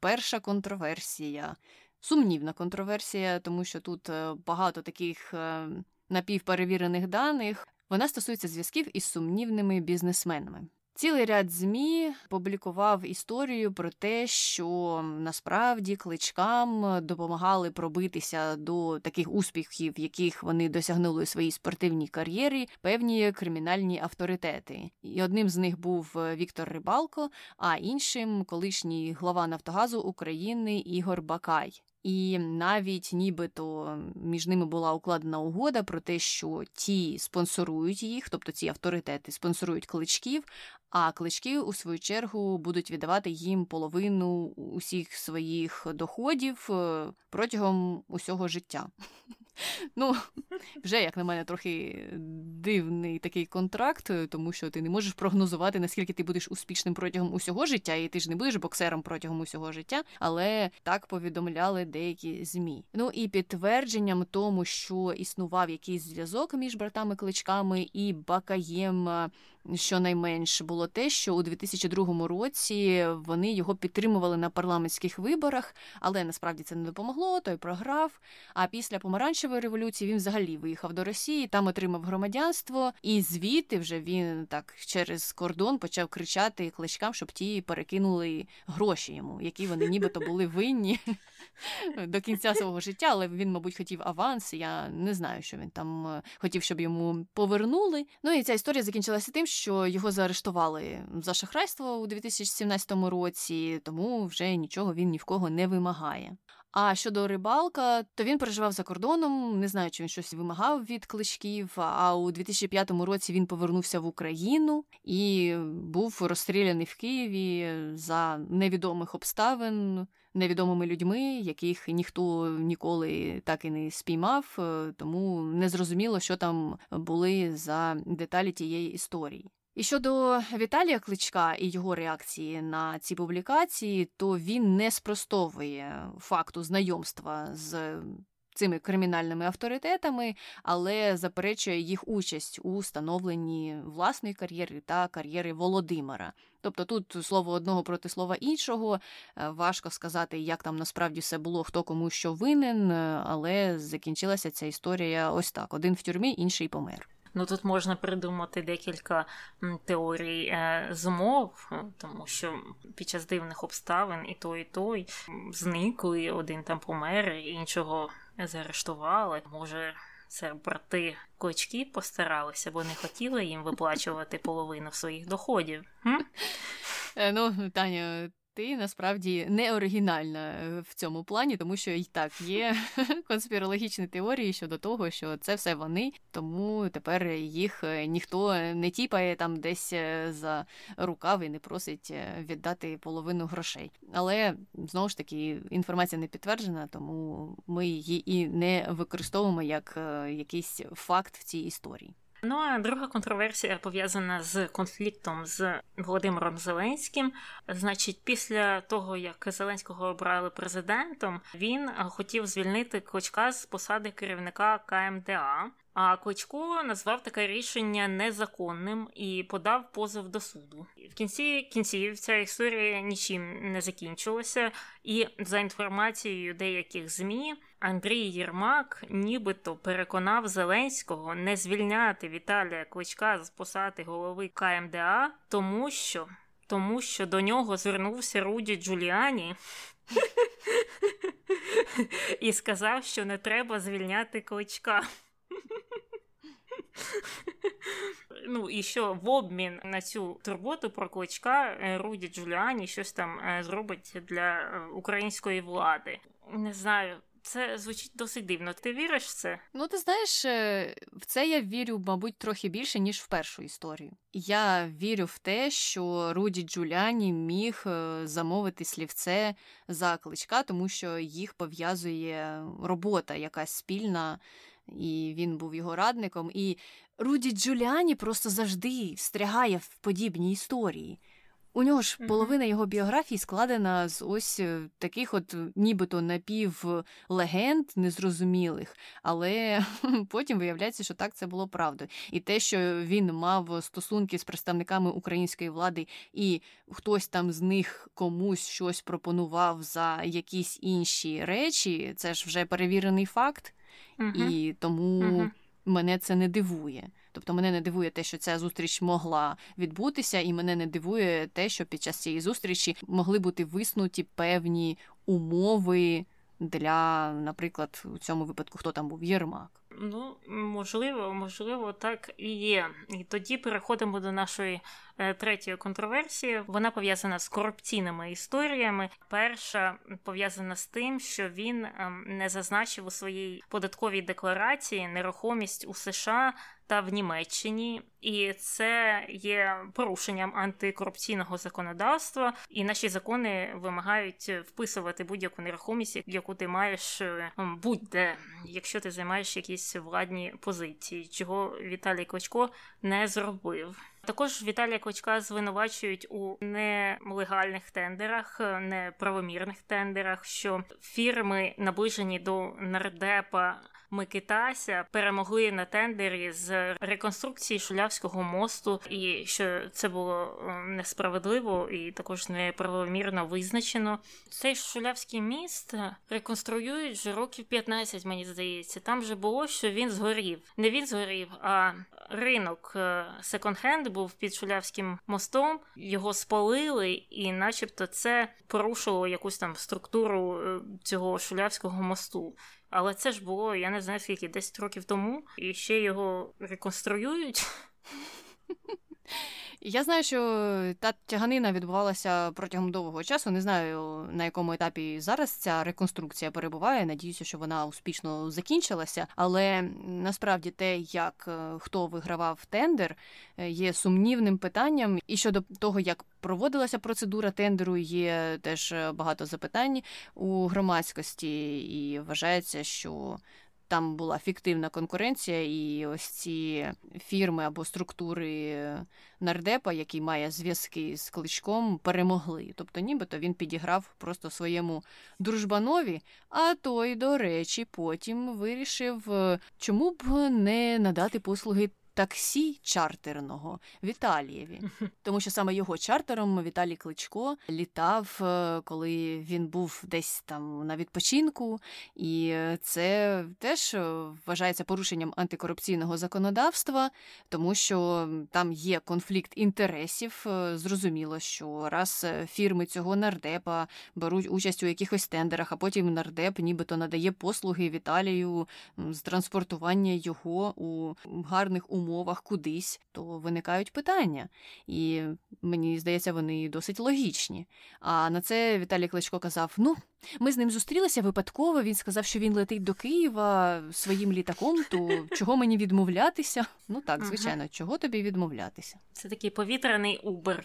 Перша контроверсія сумнівна контроверсія, тому що тут е, багато таких е, напівперевірених даних. Вона стосується зв'язків із сумнівними бізнесменами. Цілий ряд змі публікував історію про те, що насправді кличкам допомагали пробитися до таких успіхів, яких вони досягнули у своїй спортивній кар'єрі, певні кримінальні авторитети. І одним з них був Віктор Рибалко, а іншим колишній глава Нафтогазу України Ігор Бакай. І навіть нібито між ними була укладена угода про те, що ті спонсорують їх, тобто ці авторитети спонсорують кличків, а клички, у свою чергу, будуть віддавати їм половину усіх своїх доходів е, протягом усього життя. Ну, вже, як на мене, трохи дивний такий контракт, тому що ти не можеш прогнозувати, наскільки ти будеш успішним протягом усього життя, і ти ж не будеш боксером протягом усього життя, але так повідомляли деякі змі. Ну і підтвердженням тому, що існував якийсь зв'язок між братами кличками і Бакаєм щонайменш було те, що у 2002 році вони його підтримували на парламентських виборах, але насправді це не допомогло. Той програв. А після помаранчевої революції він взагалі виїхав до Росії, там отримав громадянство, і звідти вже він так через кордон почав кричати кличкам, щоб ті перекинули гроші йому, які вони нібито були винні до кінця свого життя. Але він, мабуть, хотів аванс. Я не знаю, що він там е, хотів, щоб йому повернули. Ну і ця історія закінчилася тим, що його заарештували за шахрайство у 2017 році, тому вже нічого він ні в кого не вимагає. А щодо рибалка, то він переживав за кордоном, не знаю, чи він щось вимагав від кличків. А у 2005 році він повернувся в Україну і був розстріляний в Києві за невідомих обставин. Невідомими людьми, яких ніхто ніколи так і не спіймав, тому не зрозуміло, що там були за деталі тієї історії. І щодо Віталія Кличка і його реакції на ці публікації, то він не спростовує факту знайомства з цими кримінальними авторитетами, але заперечує їх участь у становленні власної кар'єри та кар'єри Володимира. Тобто тут слово одного проти слова іншого, е, важко сказати, як там насправді все було, хто кому що винен, е, але закінчилася ця історія ось так: один в тюрмі, інший помер. Ну тут можна придумати декілька теорій е, змов, тому що під час дивних обставин і той, і той зникли, один там помер, іншого заарештували. Може, це брати кочки постаралися, бо не хотіли їм виплачувати половину своїх доходів. Е, ну, Таня, ти насправді не оригінальна е, в цьому плані, тому що і так є конспірологічні теорії щодо того, що це все вони, тому тепер їх е, ніхто не тіпає там десь е, за рукав і не просить віддати половину грошей. Але знову ж таки інформація не підтверджена, тому ми її і не використовуємо як якийсь факт в цій історії. Ну а друга контроверсія пов'язана з конфліктом з Володимиром Зеленським. Значить, після того як Зеленського обрали президентом, він хотів звільнити Кличка з посади керівника КМДА. А Кличко назвав таке рішення незаконним і подав позов до суду. В кінці кінців ця історія нічим не закінчилася, і за інформацією деяких змі Андрій Єрмак нібито переконав Зеленського не звільняти Віталія Кличка з посади голови КМДА, тому що тому що до нього звернувся Руді Джуліані. І сказав, що не треба звільняти кличка. Ну що в обмін на цю турботу про кличка е, Руді Джуліані щось там е, зробить для е, української влади. Не знаю. Це звучить досить дивно. Ти віриш в це? Ну, ти знаєш, в це я вірю, мабуть, трохи більше, ніж в першу історію. Я вірю в те, що Руді Джуляні міг замовити слівце за кличка, тому що їх пов'язує робота якась спільна і він був його радником. І Руді Джуліані просто завжди встрягає в подібні історії. У нього ж половина його біографії складена з ось е, таких, от нібито напівлегенд незрозумілих, але потім виявляється, що так це було правдою. І те, що він мав стосунки з представниками української влади, і хтось там з них комусь щось пропонував за якісь інші речі, це ж вже перевірений факт. І тому мене це не дивує. Тобто мене не дивує те, що ця зустріч могла відбутися, і мене не дивує те, що під час цієї зустрічі могли бути виснуті певні умови для, наприклад, у цьому випадку хто там був Єрмак. Ну, можливо, можливо, так і є. І тоді переходимо до нашої е, третьої контроверсії. Вона пов'язана з корупційними історіями. Перша пов'язана з тим, що він е, не зазначив у своїй податковій декларації нерухомість у США та в Німеччині, і це є порушенням антикорупційного законодавства. І наші закони вимагають вписувати будь-яку нерухомість, яку ти маєш е, будь-де, якщо ти займаєш якісь владні позиції, чого Віталій Кличко не зробив. Також Віталія Кличка звинувачують у нелегальних тендерах, неправомірних тендерах, що фірми наближені до нардепа Микитася перемогли на тендері з реконструкції Шулявського мосту, і що це було е, несправедливо і також неправомірно визначено. Цей Шулявський міст реконструюють вже років 15, мені здається. Там вже було, що він згорів. Не він згорів, а ринок е, секонд-хенд був під Шулявським мостом. Його спалили, і, начебто, це порушило якусь там структуру е, цього Шулявського мосту. Але це ж було, я не знаю скільки, 10 років тому, і ще його реконструюють. Я знаю, що та тяганина відбувалася протягом довгого часу. Не знаю на якому етапі зараз ця реконструкція перебуває. Надіюся, що вона успішно закінчилася. Але насправді те, як е, хто вигравав тендер, е, є сумнівним питанням. І щодо того, як проводилася процедура тендеру, є теж багато запитань у громадськості, і вважається, що там була фіктивна конкуренція, і ось ці фірми або структури нардепа, який має зв'язки з кличком, перемогли. Тобто, нібито він підіграв просто своєму дружбанові, а той, до речі, потім вирішив, е, чому б не надати послуги таксі чартерного Віталієві, тому що саме його чартером Віталій Кличко літав, е, коли він був десь там на відпочинку, і це теж вважається порушенням антикорупційного законодавства, тому що там є конфлікт інтересів. Е, зрозуміло, що раз фірми цього нардепа беруть участь у якихось тендерах, а потім нардеп нібито надає послуги Віталію з транспортування його у гарних умовах умовах кудись, то виникають питання. І мені здається, вони досить логічні. А на це Віталій Кличко казав: ну, ми з ним зустрілися випадково. Він сказав, що він летить до Києва своїм літаком, то чого мені відмовлятися? Ну так, звичайно, ага. чого тобі відмовлятися? Це такий повітряний убер.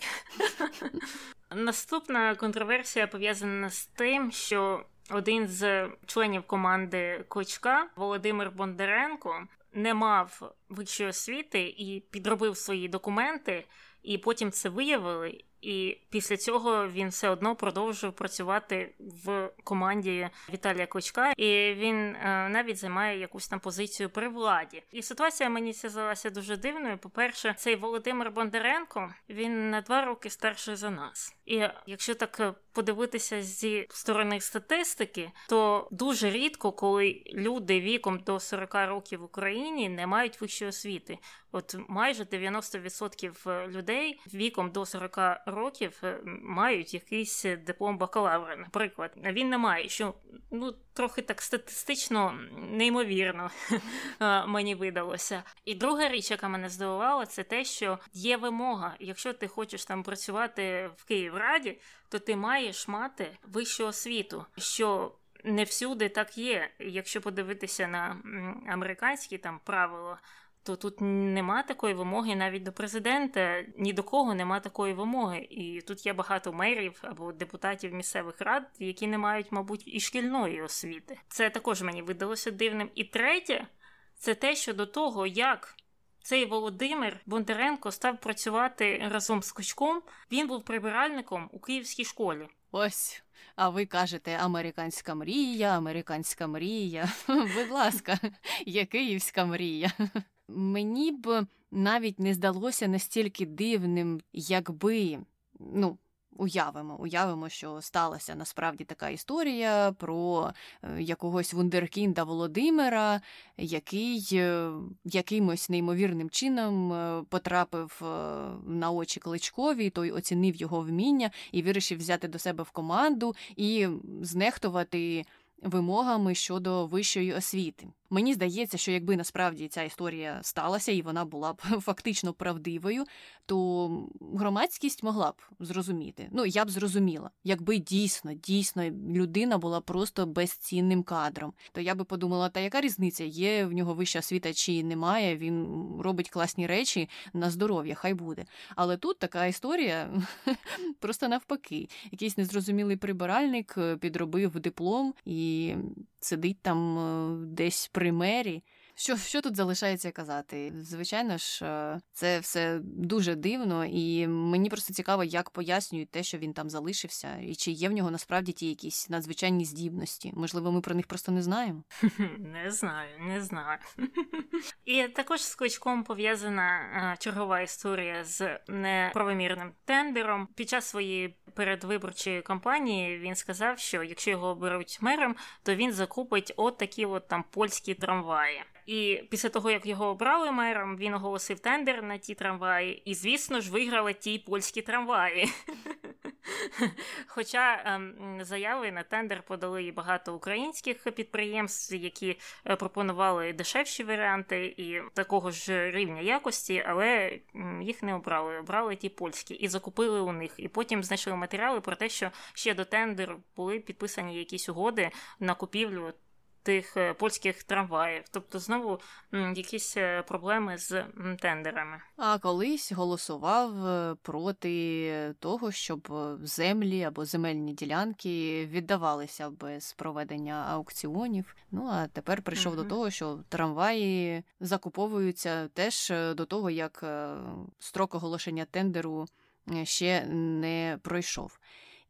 Наступна контроверсія пов'язана з тим, що один з членів команди Кличка Володимир Бондаренко не мав вищої освіти і підробив свої документи, і потім це виявили. І після цього він все одно продовжив працювати в команді Віталія Кличка, і він е, навіть займає якусь там позицію при владі. І ситуація мені здалася дуже дивною. По перше, цей Володимир Бондаренко він на два роки старший за нас. І якщо так е, подивитися зі сторони статистики, то дуже рідко, коли люди віком до 40 років в Україні не мають вищої освіти. От майже 90% е, людей віком до 40 років е, мають якийсь диплом бакалавра, наприклад. Він не має, що ну трохи так статистично неймовірно мені видалося. І друга річ, яка мене здивувала, це те, що є вимога. Якщо ти хочеш там працювати в Київраді, то ти маєш мати вищу освіту. що не всюди так є. Якщо подивитися на американські там правила, то тут нема такої вимоги навіть до президента, ні до кого нема такої вимоги. І тут є багато мерів або депутатів місцевих рад, які не мають, мабуть, і шкільної освіти. Це також мені видалося дивним. І третє, це те, що до того, як цей Володимир Бондаренко став працювати разом з Кочком, він був прибиральником у київській школі. Ось. А ви кажете американська мрія, американська мрія. Будь ласка, є київська мрія. Мені б навіть не здалося настільки дивним, якби ну. уявимо, уявимо, що сталася насправді така історія про е, якогось вундеркінда Володимира, який е, якимось неймовірним чином е, потрапив на очі Кличкові, той оцінив його вміння і вирішив взяти до себе в команду і знехтувати вимогами щодо вищої освіти. Мені здається, що якби насправді ця історія сталася і вона була б фактично правдивою, то громадськість могла б зрозуміти. Ну я б зрозуміла, якби дійсно, дійсно людина була просто безцінним кадром. То я би подумала, та яка різниця? Є в нього вища освіта чи немає? Він робить класні речі на здоров'я, хай буде. Але тут така історія просто навпаки. Якийсь незрозумілий прибиральник е, підробив диплом і сидить там е, десь при мері. Що що тут залишається казати? Звичайно ж, е, це все дуже дивно, і мені просто цікаво, як пояснюють те, що він там залишився, і чи є в нього насправді ті якісь надзвичайні здібності. Можливо, ми про них просто не знаємо. Не знаю, не знаю. І також з кличком пов'язана е, чергова історія з неправомірним тендером. Під час своєї передвиборчої кампанії він сказав, що якщо його оберуть мером, то він закупить от такі от там польські трамваї. І після того, як його обрали мером, він оголосив тендер на ті трамваї, і, звісно ж, виграли ті польські трамваї. Хоча ем, заяви на тендер подали і багато українських підприємств, які е, пропонували дешевші варіанти і такого ж рівня якості, але їх не обрали. Обрали ті польські і закупили у них. І потім знайшли матеріали про те, що ще до тендеру були підписані якісь угоди на купівлю тих е, польських трамваїв. Тобто, знову якісь е, проблеми з тендерами. А колись голосував е, проти того, щоб землі або земельні ділянки віддавалися без проведення аукціонів. Ну а тепер прийшов угу. до того, що трамваї закуповуються теж до того, як строк оголошення тендеру ще не пройшов.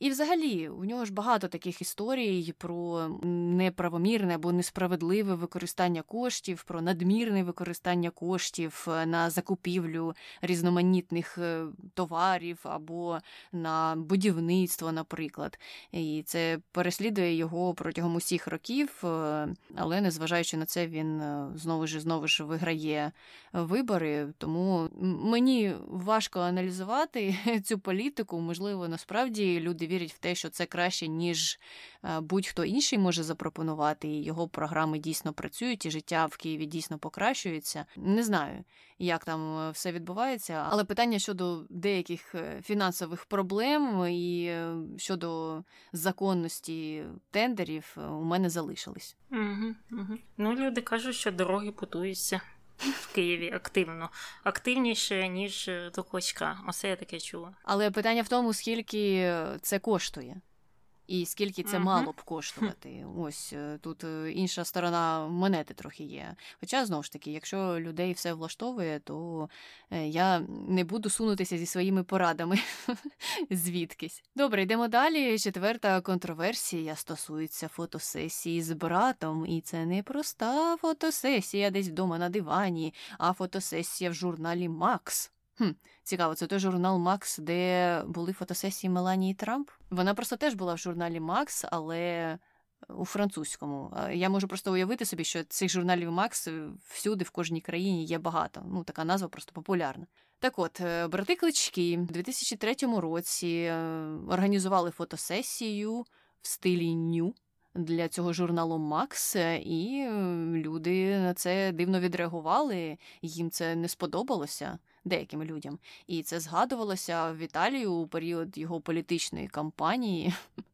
І, взагалі, у нього ж багато таких історій про неправомірне або несправедливе використання коштів, про надмірне використання коштів е, на закупівлю різноманітних е, товарів або на будівництво, наприклад. І це переслідує його протягом усіх років, е, але незважаючи на це, він знову ж знову ж виграє вибори. Тому мені важко аналізувати цю політику. Можливо, насправді люди вірять в те, що це краще, ніж е, будь-хто інший може запропонувати, і його програми дійсно працюють, і життя в Києві дійсно покращується. Не знаю, як там е, все відбувається, але питання щодо деяких е, фінансових проблем і щодо законності тендерів у мене залишились. Угу, угу. Ну, люди кажуть, що дороги будуються в Києві активно, активніше, ніж е, до кочка. Оце я таке чула. Але питання в тому, скільки це коштує і скільки це мало б коштувати. Ось е, тут е, інша сторона монети трохи є. Хоча знову ж таки, якщо людей все влаштовує, то е, я не буду сунутися зі своїми порадами звідкись. Добре, йдемо далі. Четверта контроверсія стосується фотосесії з братом, і це не проста фотосесія десь вдома на дивані, а фотосесія в журналі Макс. Хм, Цікаво, це той журнал Макс, де були фотосесії Меланії Трамп. Вона просто теж була в журналі Макс, але у французькому. Я можу просто уявити собі, що цих журналів Макс всюди, в кожній країні є багато. Ну, така назва просто популярна. Так от, е, брати клички у 2003 році е, організували фотосесію в стилі ню. Для цього журналу Макс, і люди на це дивно відреагували, їм це не сподобалося деяким людям. І це згадувалося в Італії у період його політичної кампанії.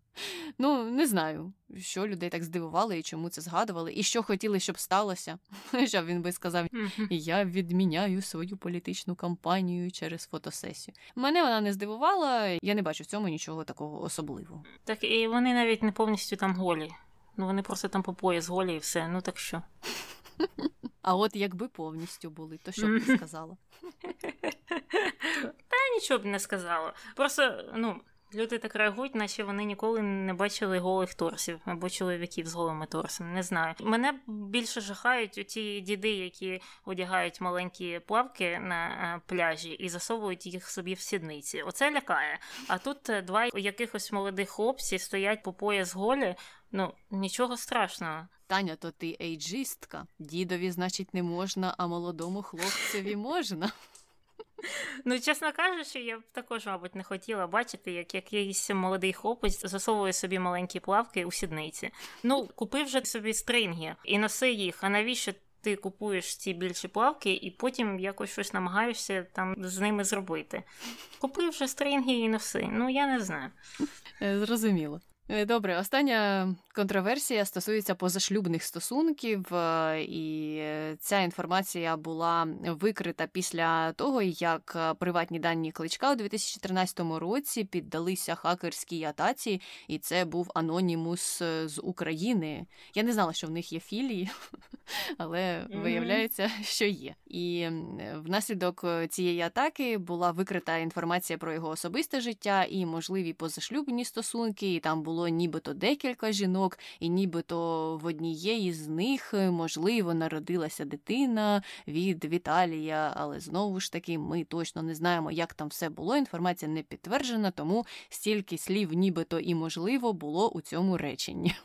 Ну, не знаю, що людей так здивувало і чому це згадували, і що хотіли, щоб сталося. Що він би сказав: Я відміняю свою політичну кампанію через фотосесію. Мене вона не здивувала, я не бачу в цьому нічого такого особливого. Так і вони навіть не повністю там голі. Ну вони просто там по пояс голі і все. Ну так що. А от якби повністю були, то що б ти сказала? Та нічого б не сказала. Просто, ну. Люди так реагують, наче вони ніколи не бачили голих торсів або чоловіків з голими торсами. Не знаю. Мене більше жахають ті діди, які одягають маленькі плавки на е, пляжі і засовують їх собі в сідниці. Оце лякає. А тут е, два якихось молодих хлопці стоять по пояс голі. Ну нічого страшного. Таня, то ти ейджистка. Дідові, значить, не можна, а молодому хлопцеві можна. Ну, чесно кажучи, я б також, мабуть, не хотіла бачити, як якийсь молодий хлопець засовує собі маленькі плавки у сідниці. Ну, купи вже собі стринги і носи їх. А навіщо ти купуєш ці більші плавки і потім якось щось намагаєшся там з ними зробити? Купи вже стринги і носи. Ну я не знаю. Е, зрозуміло. Е, добре, остання контроверсія стосується позашлюбних стосунків, е, і ця інформація була викрита після того, як е, приватні дані кличка у 2013 році піддалися хакерській атаці, і це був анонімус з України. Я не знала, що в них є філії, але виявляється, що є. І внаслідок цієї атаки була викрита інформація про його особисте життя і можливі позашлюбні стосунки. і Там було було нібито декілька жінок, і нібито в однієї з них, е, можливо, народилася дитина від Віталія, але знову ж таки ми точно не знаємо, як там все було. Інформація не підтверджена, тому стільки слів, нібито і можливо, було у цьому реченні.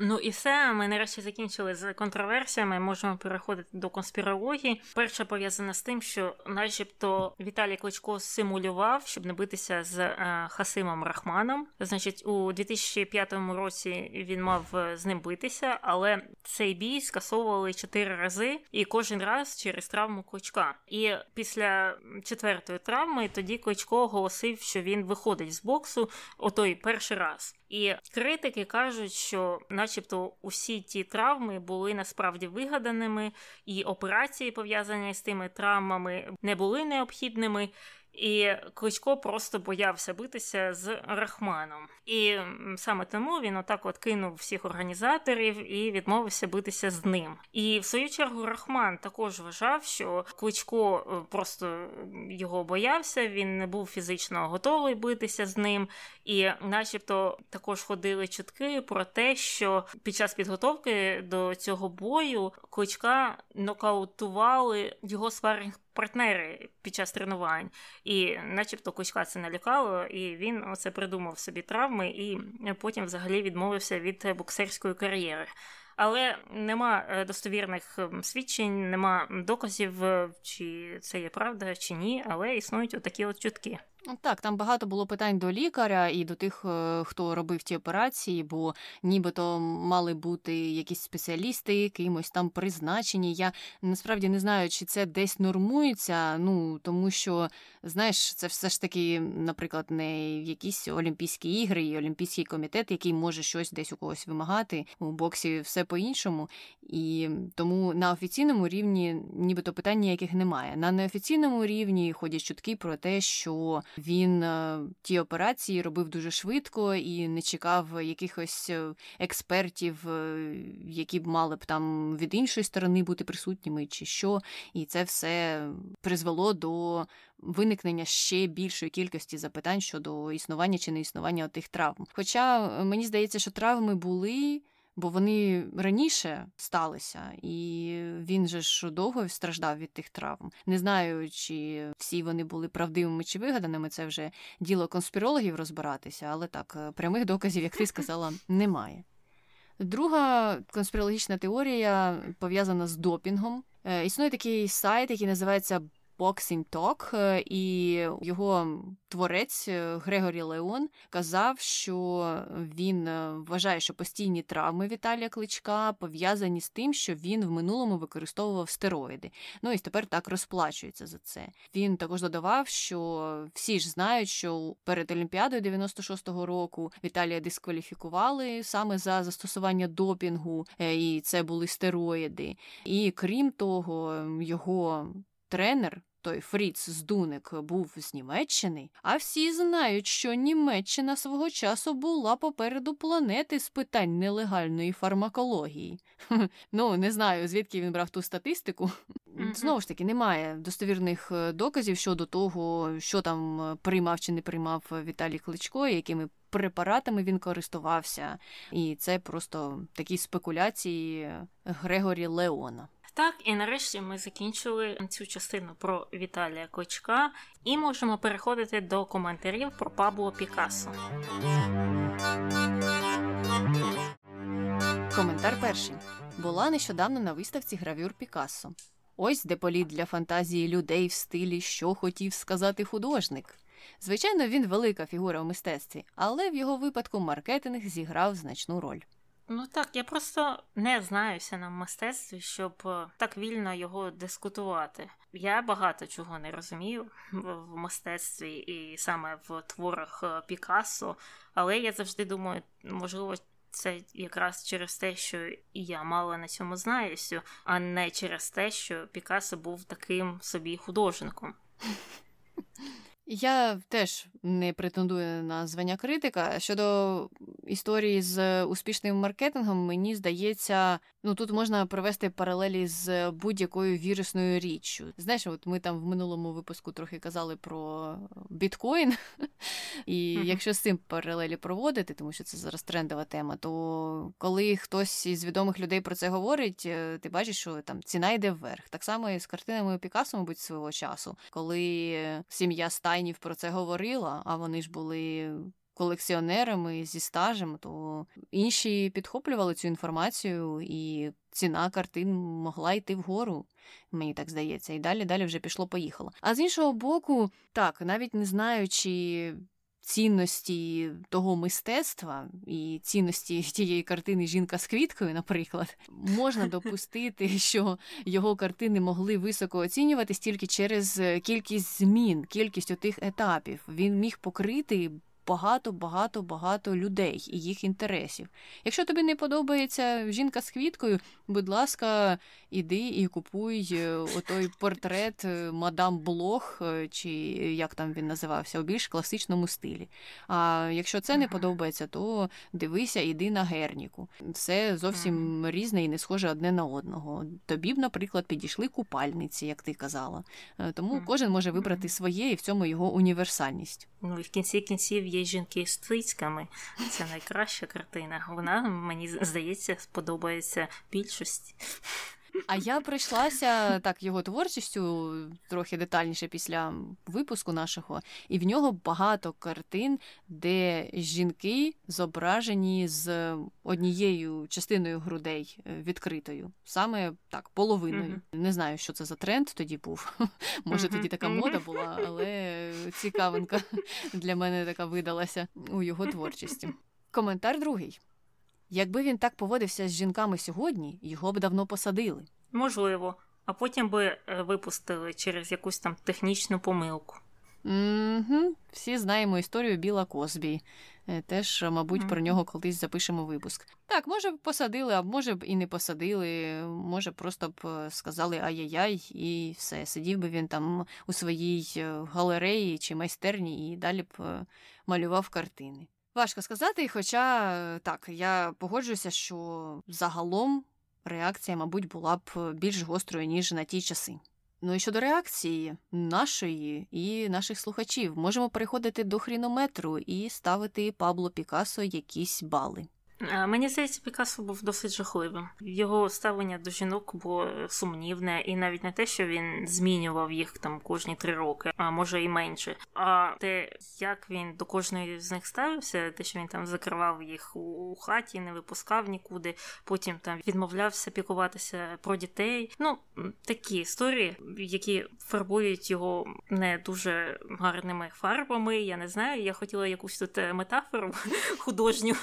Ну і все, ми нарешті закінчили з контроверсіями. Можемо переходити до конспірології. Перша пов'язана з тим, що, начебто, Віталій Кличко симулював, щоб не битися з е, Хасимом Рахманом. Значить, у 2005 році він мав е, з ним битися, але цей бій скасовували чотири рази, і кожен раз через травму кличка. І після четвертої травми тоді кличко оголосив, що він виходить з боксу о той перший раз. І критики кажуть, що, начебто, усі ті травми були насправді вигаданими, і операції пов'язані з тими травмами не були необхідними. І Кличко просто боявся битися з Рахманом. І саме тому він отак от кинув всіх організаторів і відмовився битися з ним. І в свою чергу Рахман також вважав, що Кличко е, просто його боявся, він не був фізично готовий битися з ним. І, начебто, також ходили чутки про те, що під час підготовки до цього бою кличка нокаутували його спаринг партнери під час тренувань, і, начебто, Кузька це налякало, і він оце придумав собі травми, і потім взагалі відмовився від боксерської кар'єри. Але нема е, достовірних ем, свідчень, нема доказів, е, чи це є правда, чи ні, але існують отакі от чутки. Так, там багато було питань до лікаря і до тих, е, хто робив ті операції, бо нібито мали бути якісь спеціалісти, кимось там призначені. Я насправді не знаю, чи це десь нормується. Ну тому що, знаєш, це все ж таки, наприклад, не якісь Олімпійські ігри і Олімпійський комітет, який може щось десь у когось вимагати. У боксі все по-іншому. І тому на офіційному рівні нібито питань ніяких немає. На неофіційному рівні ходять чутки про те, що він е, ті операції робив дуже швидко і не чекав якихось е, експертів, е, які б мали б там від іншої сторони бути присутніми, чи що. І це все призвело до виникнення ще більшої кількості запитань щодо існування чи не існування тих травм. Хоча мені здається, що травми були бо вони раніше сталися, і він же ж довго страждав від тих травм. Не знаю, чи всі вони були правдивими чи вигаданими. Це вже діло конспірологів розбиратися, але так е, прямих доказів, як ти сказала, немає. Друга конспірологічна теорія пов'язана з допінгом. Е, існує такий сайт, який називається Boxing Talk, е, і його творець е, Грегорі Леон казав, що він е, вважає, що постійні травми Віталія Кличка пов'язані з тим, що він в минулому використовував стероїди. Ну і тепер так розплачується за це. Він також додавав, що всі ж знають, що перед Олімпіадою 96-го року Віталія дискваліфікували саме за застосування допінгу, і це були стероїди. І крім того, його тренер. Той Фріц Здуник був з Німеччини, а всі знають, що Німеччина свого часу була попереду планети з питань нелегальної фармакології. Ну, не знаю, звідки він брав ту статистику. Знову ж таки, немає достовірних е, доказів щодо того, що там е, приймав чи не приймав Віталій Кличко, якими препаратами він користувався, і це просто такі спекуляції Грегорі Леона. Так, і нарешті ми закінчили цю частину про Віталія Кличка і можемо переходити до коментарів про Пабло Пікассо. Коментар перший була нещодавно на виставці гравюр Пікассо. Ось де політ для фантазії людей в стилі, що хотів сказати художник. Звичайно, він велика фігура в мистецтві, але в його випадку маркетинг зіграв значну роль. Ну так, я просто не знаюся на мистецтві, щоб е, так вільно його дискутувати. Я багато чого не розумію в мистецтві і саме в творах е, Пікассо, але я завжди думаю, можливо, це якраз через те, що і я мало на цьому знаюся, а не через те, що Пікассо був таким собі художником. Я теж не претендую на звання критика. Щодо історії з успішним маркетингом, мені здається, ну тут можна провести паралелі з будь-якою вірусною річчю. Знаєш, от ми там в минулому випуску трохи казали про біткоін, і якщо з цим паралелі проводити, тому що це зараз трендова тема, то коли хтось із відомих людей про це говорить, е, ти бачиш, що там ціна йде вверх. Так само і з картинами Пікассо, мабуть, свого часу, коли сім'я Стайнів про це говорила, а вони ж були колекціонерами зі стажем, то інші підхоплювали цю інформацію, і ціна картин могла йти вгору. Мені так здається, і далі далі вже пішло-поїхало. А з іншого боку, так, навіть не знаючи. Цінності того мистецтва і цінності тієї картини Жінка з квіткою, наприклад, можна допустити, що його картини могли високо оцінюватись тільки через кількість змін, кількість отих етапів. Він міг покрити багато, багато, багато людей і їх інтересів. Якщо тобі не подобається жінка з квіткою, будь ласка, іди і купуй е, отой портрет е, мадам Блох, е, чи як там він називався, у більш класичному стилі. А якщо це не подобається, то дивися, іди на герніку. Все зовсім різне і не схоже одне на одного. Тобі б, наприклад, підійшли купальниці, як ти казала. Тому кожен може вибрати своє і в цьому його універсальність. Ну і в кінці кінців є жінки з цицьками. Це найкраща картина. Вона мені здається сподобається більшості. А я пройшлася так його творчістю трохи детальніше після випуску нашого, і в нього багато картин, де жінки зображені з однією частиною грудей е, відкритою, саме так, половиною. Mm-hmm. Не знаю, що це за тренд тоді був. Може, тоді така мода була, але цікавинка для мене така видалася у його творчості. Коментар другий. Якби він так поводився з жінками сьогодні, його б давно посадили. Можливо, а потім би е, випустили через якусь там технічну помилку. Угу. Всі знаємо історію Біла Косбі. Е, теж, мабуть, mm-hmm. про нього колись запишемо випуск. Так, може б посадили, а може б і не посадили, може, просто б е, сказали ай-яй-яй, і все. Сидів би він там у своїй галереї чи майстерні і далі б малював картини. Важко сказати, хоча так, я погоджуюся, що загалом реакція, мабуть, була б більш гострою, ніж на ті часи. Ну і щодо реакції нашої і наших слухачів, можемо переходити до хрінометру і ставити Пабло Пікасо якісь бали. Мені здається, Пікассо був досить жахливим. Його ставлення до жінок було сумнівне, і навіть не те, що він змінював їх там кожні три роки, а може і менше. А те, як він до кожної з них ставився, те, що він там закривав їх у хаті, не випускав нікуди, потім там відмовлявся пікуватися про дітей. Ну такі історії, які фарбують його не дуже гарними фарбами. Я не знаю. Я хотіла якусь тут метафору художню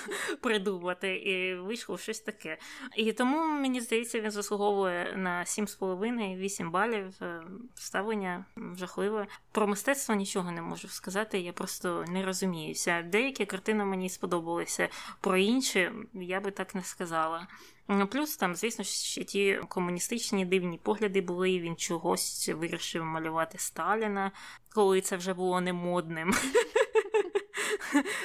придумати спробувати, і вийшло щось таке. І тому мені здається, він заслуговує на 7,5-8 балів. Е, ставлення жахливе. Про мистецтво нічого не можу сказати. Я просто не розуміюся. Деякі картини мені сподобалися, про інші я би так не сказала. Плюс там, звісно, ще ті комуністичні дивні погляди були. Він чогось вирішив малювати Сталіна, коли це вже було не модним.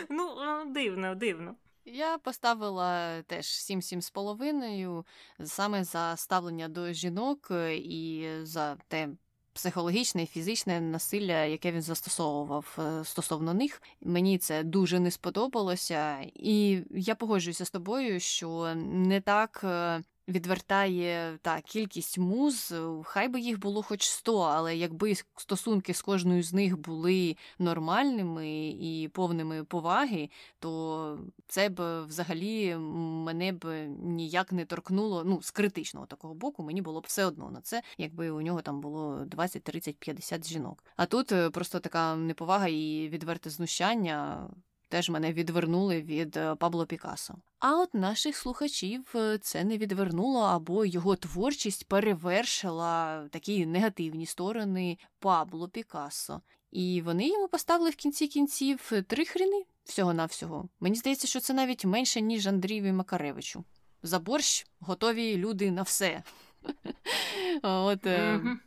Ну, дивно, дивно. Я поставила теж 7-7,5 саме за ставлення до жінок і за те психологічне і фізичне насилля, яке він застосовував е, стосовно них. Мені це дуже не сподобалося, і я погоджуюся з тобою, що не так е, відвертає та кількість муз, хай би їх було хоч 100, але якби стосунки з кожною з них були нормальними і повними поваги, то це б взагалі мене б ніяк не торкнуло. Ну, з критичного такого боку, мені було б все одно на це, якби у нього там було 20, 30, 50 жінок. А тут е, просто така неповага і відверте знущання теж мене відвернули від е, Пабло Пікассо. А от наших слухачів е, це не відвернуло, або його творчість перевершила такі негативні сторони Пабло Пікассо. І вони йому поставили в кінці кінців три хріни всього-навсього. Мені здається, що це навіть менше, ніж Андрієві Макаревичу. За борщ готові люди на все. От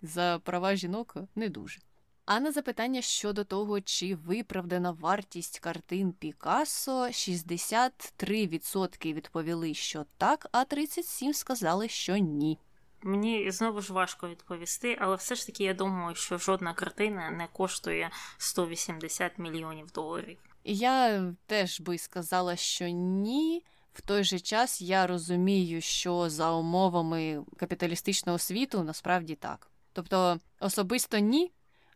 за права жінок не дуже. А на запитання щодо того, чи виправдана вартість картин Пікассо, 63% відповіли, що так, а 37% сказали, що ні. Мені знову ж важко відповісти, але все ж таки я думаю, що жодна картина не коштує 180 мільйонів доларів. Я теж би сказала, що ні. В той же час я розумію, що за умовами капіталістичного світу насправді так. Тобто особисто ні,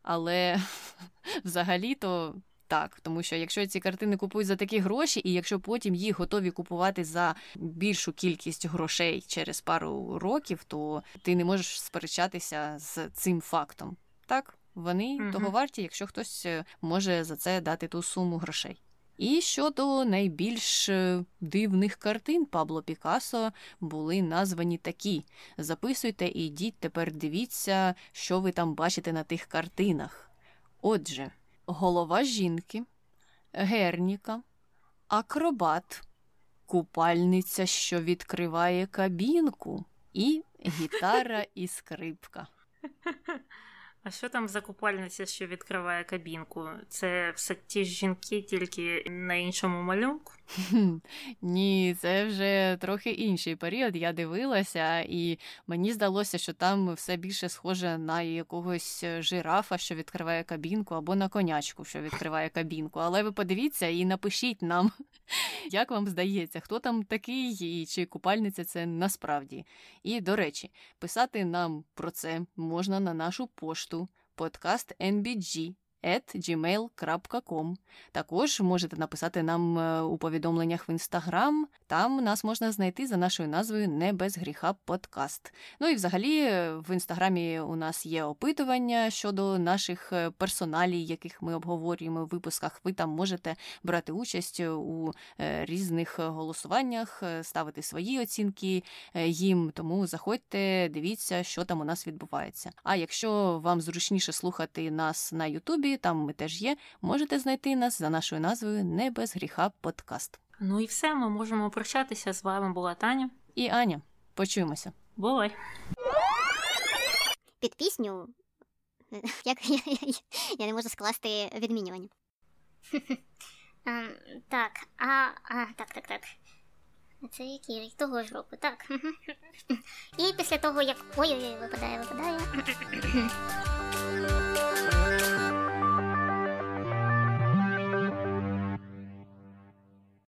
але взагалі-то так, тому що якщо ці картини купують за такі гроші, і якщо потім їх готові купувати за більшу кількість грошей через пару років, то ти не можеш сперечатися з цим фактом. Так, вони угу. того варті, якщо хтось е, може за це дати ту суму грошей. І щодо найбільш е, дивних картин Пабло Пікассо були названі такі: записуйте і йдіть тепер дивіться, що ви там бачите на тих картинах. Отже, голова жінки, герніка, акробат, купальниця, що відкриває кабінку, і гітара і скрипка. А що там за купальниця, що відкриває кабінку? Це все ті ж жінки, тільки на іншому малюнку? Ні, це вже трохи інший період. Я дивилася, і мені здалося, що там все більше схоже на якогось жирафа, що відкриває кабінку, або на конячку, що відкриває кабінку. Але ви подивіться і напишіть нам, як вам здається, хто там такий і чи купальниця це насправді. І, до речі, писати нам про це можна на нашу пошту подкаст NBG gmail.com. Також можете написати нам е, у повідомленнях в інстаграм. Там нас можна знайти за нашою назвою Не без гріха подкаст. Ну і взагалі в інстаграмі у нас є опитування щодо наших е, персоналій, яких ми обговорюємо в випусках. Ви там можете брати участь у е, різних голосуваннях, ставити свої оцінки їм. Тому заходьте, дивіться, що там у нас відбувається. А якщо вам зручніше слухати нас на Ютубі там ми теж є. Можете знайти нас за нашою назвою Не без гріха подкаст. Ну і все, ми можемо прощатися. З вами була Таня і Аня. Почуємося. Бувай! Під пісню. Як я, я, я не можу скласти відмінювання. Так, а, а, так, так, так. Це який рік того ж року, так. І після того, як. Ой-ой-ой, випадає, випадає.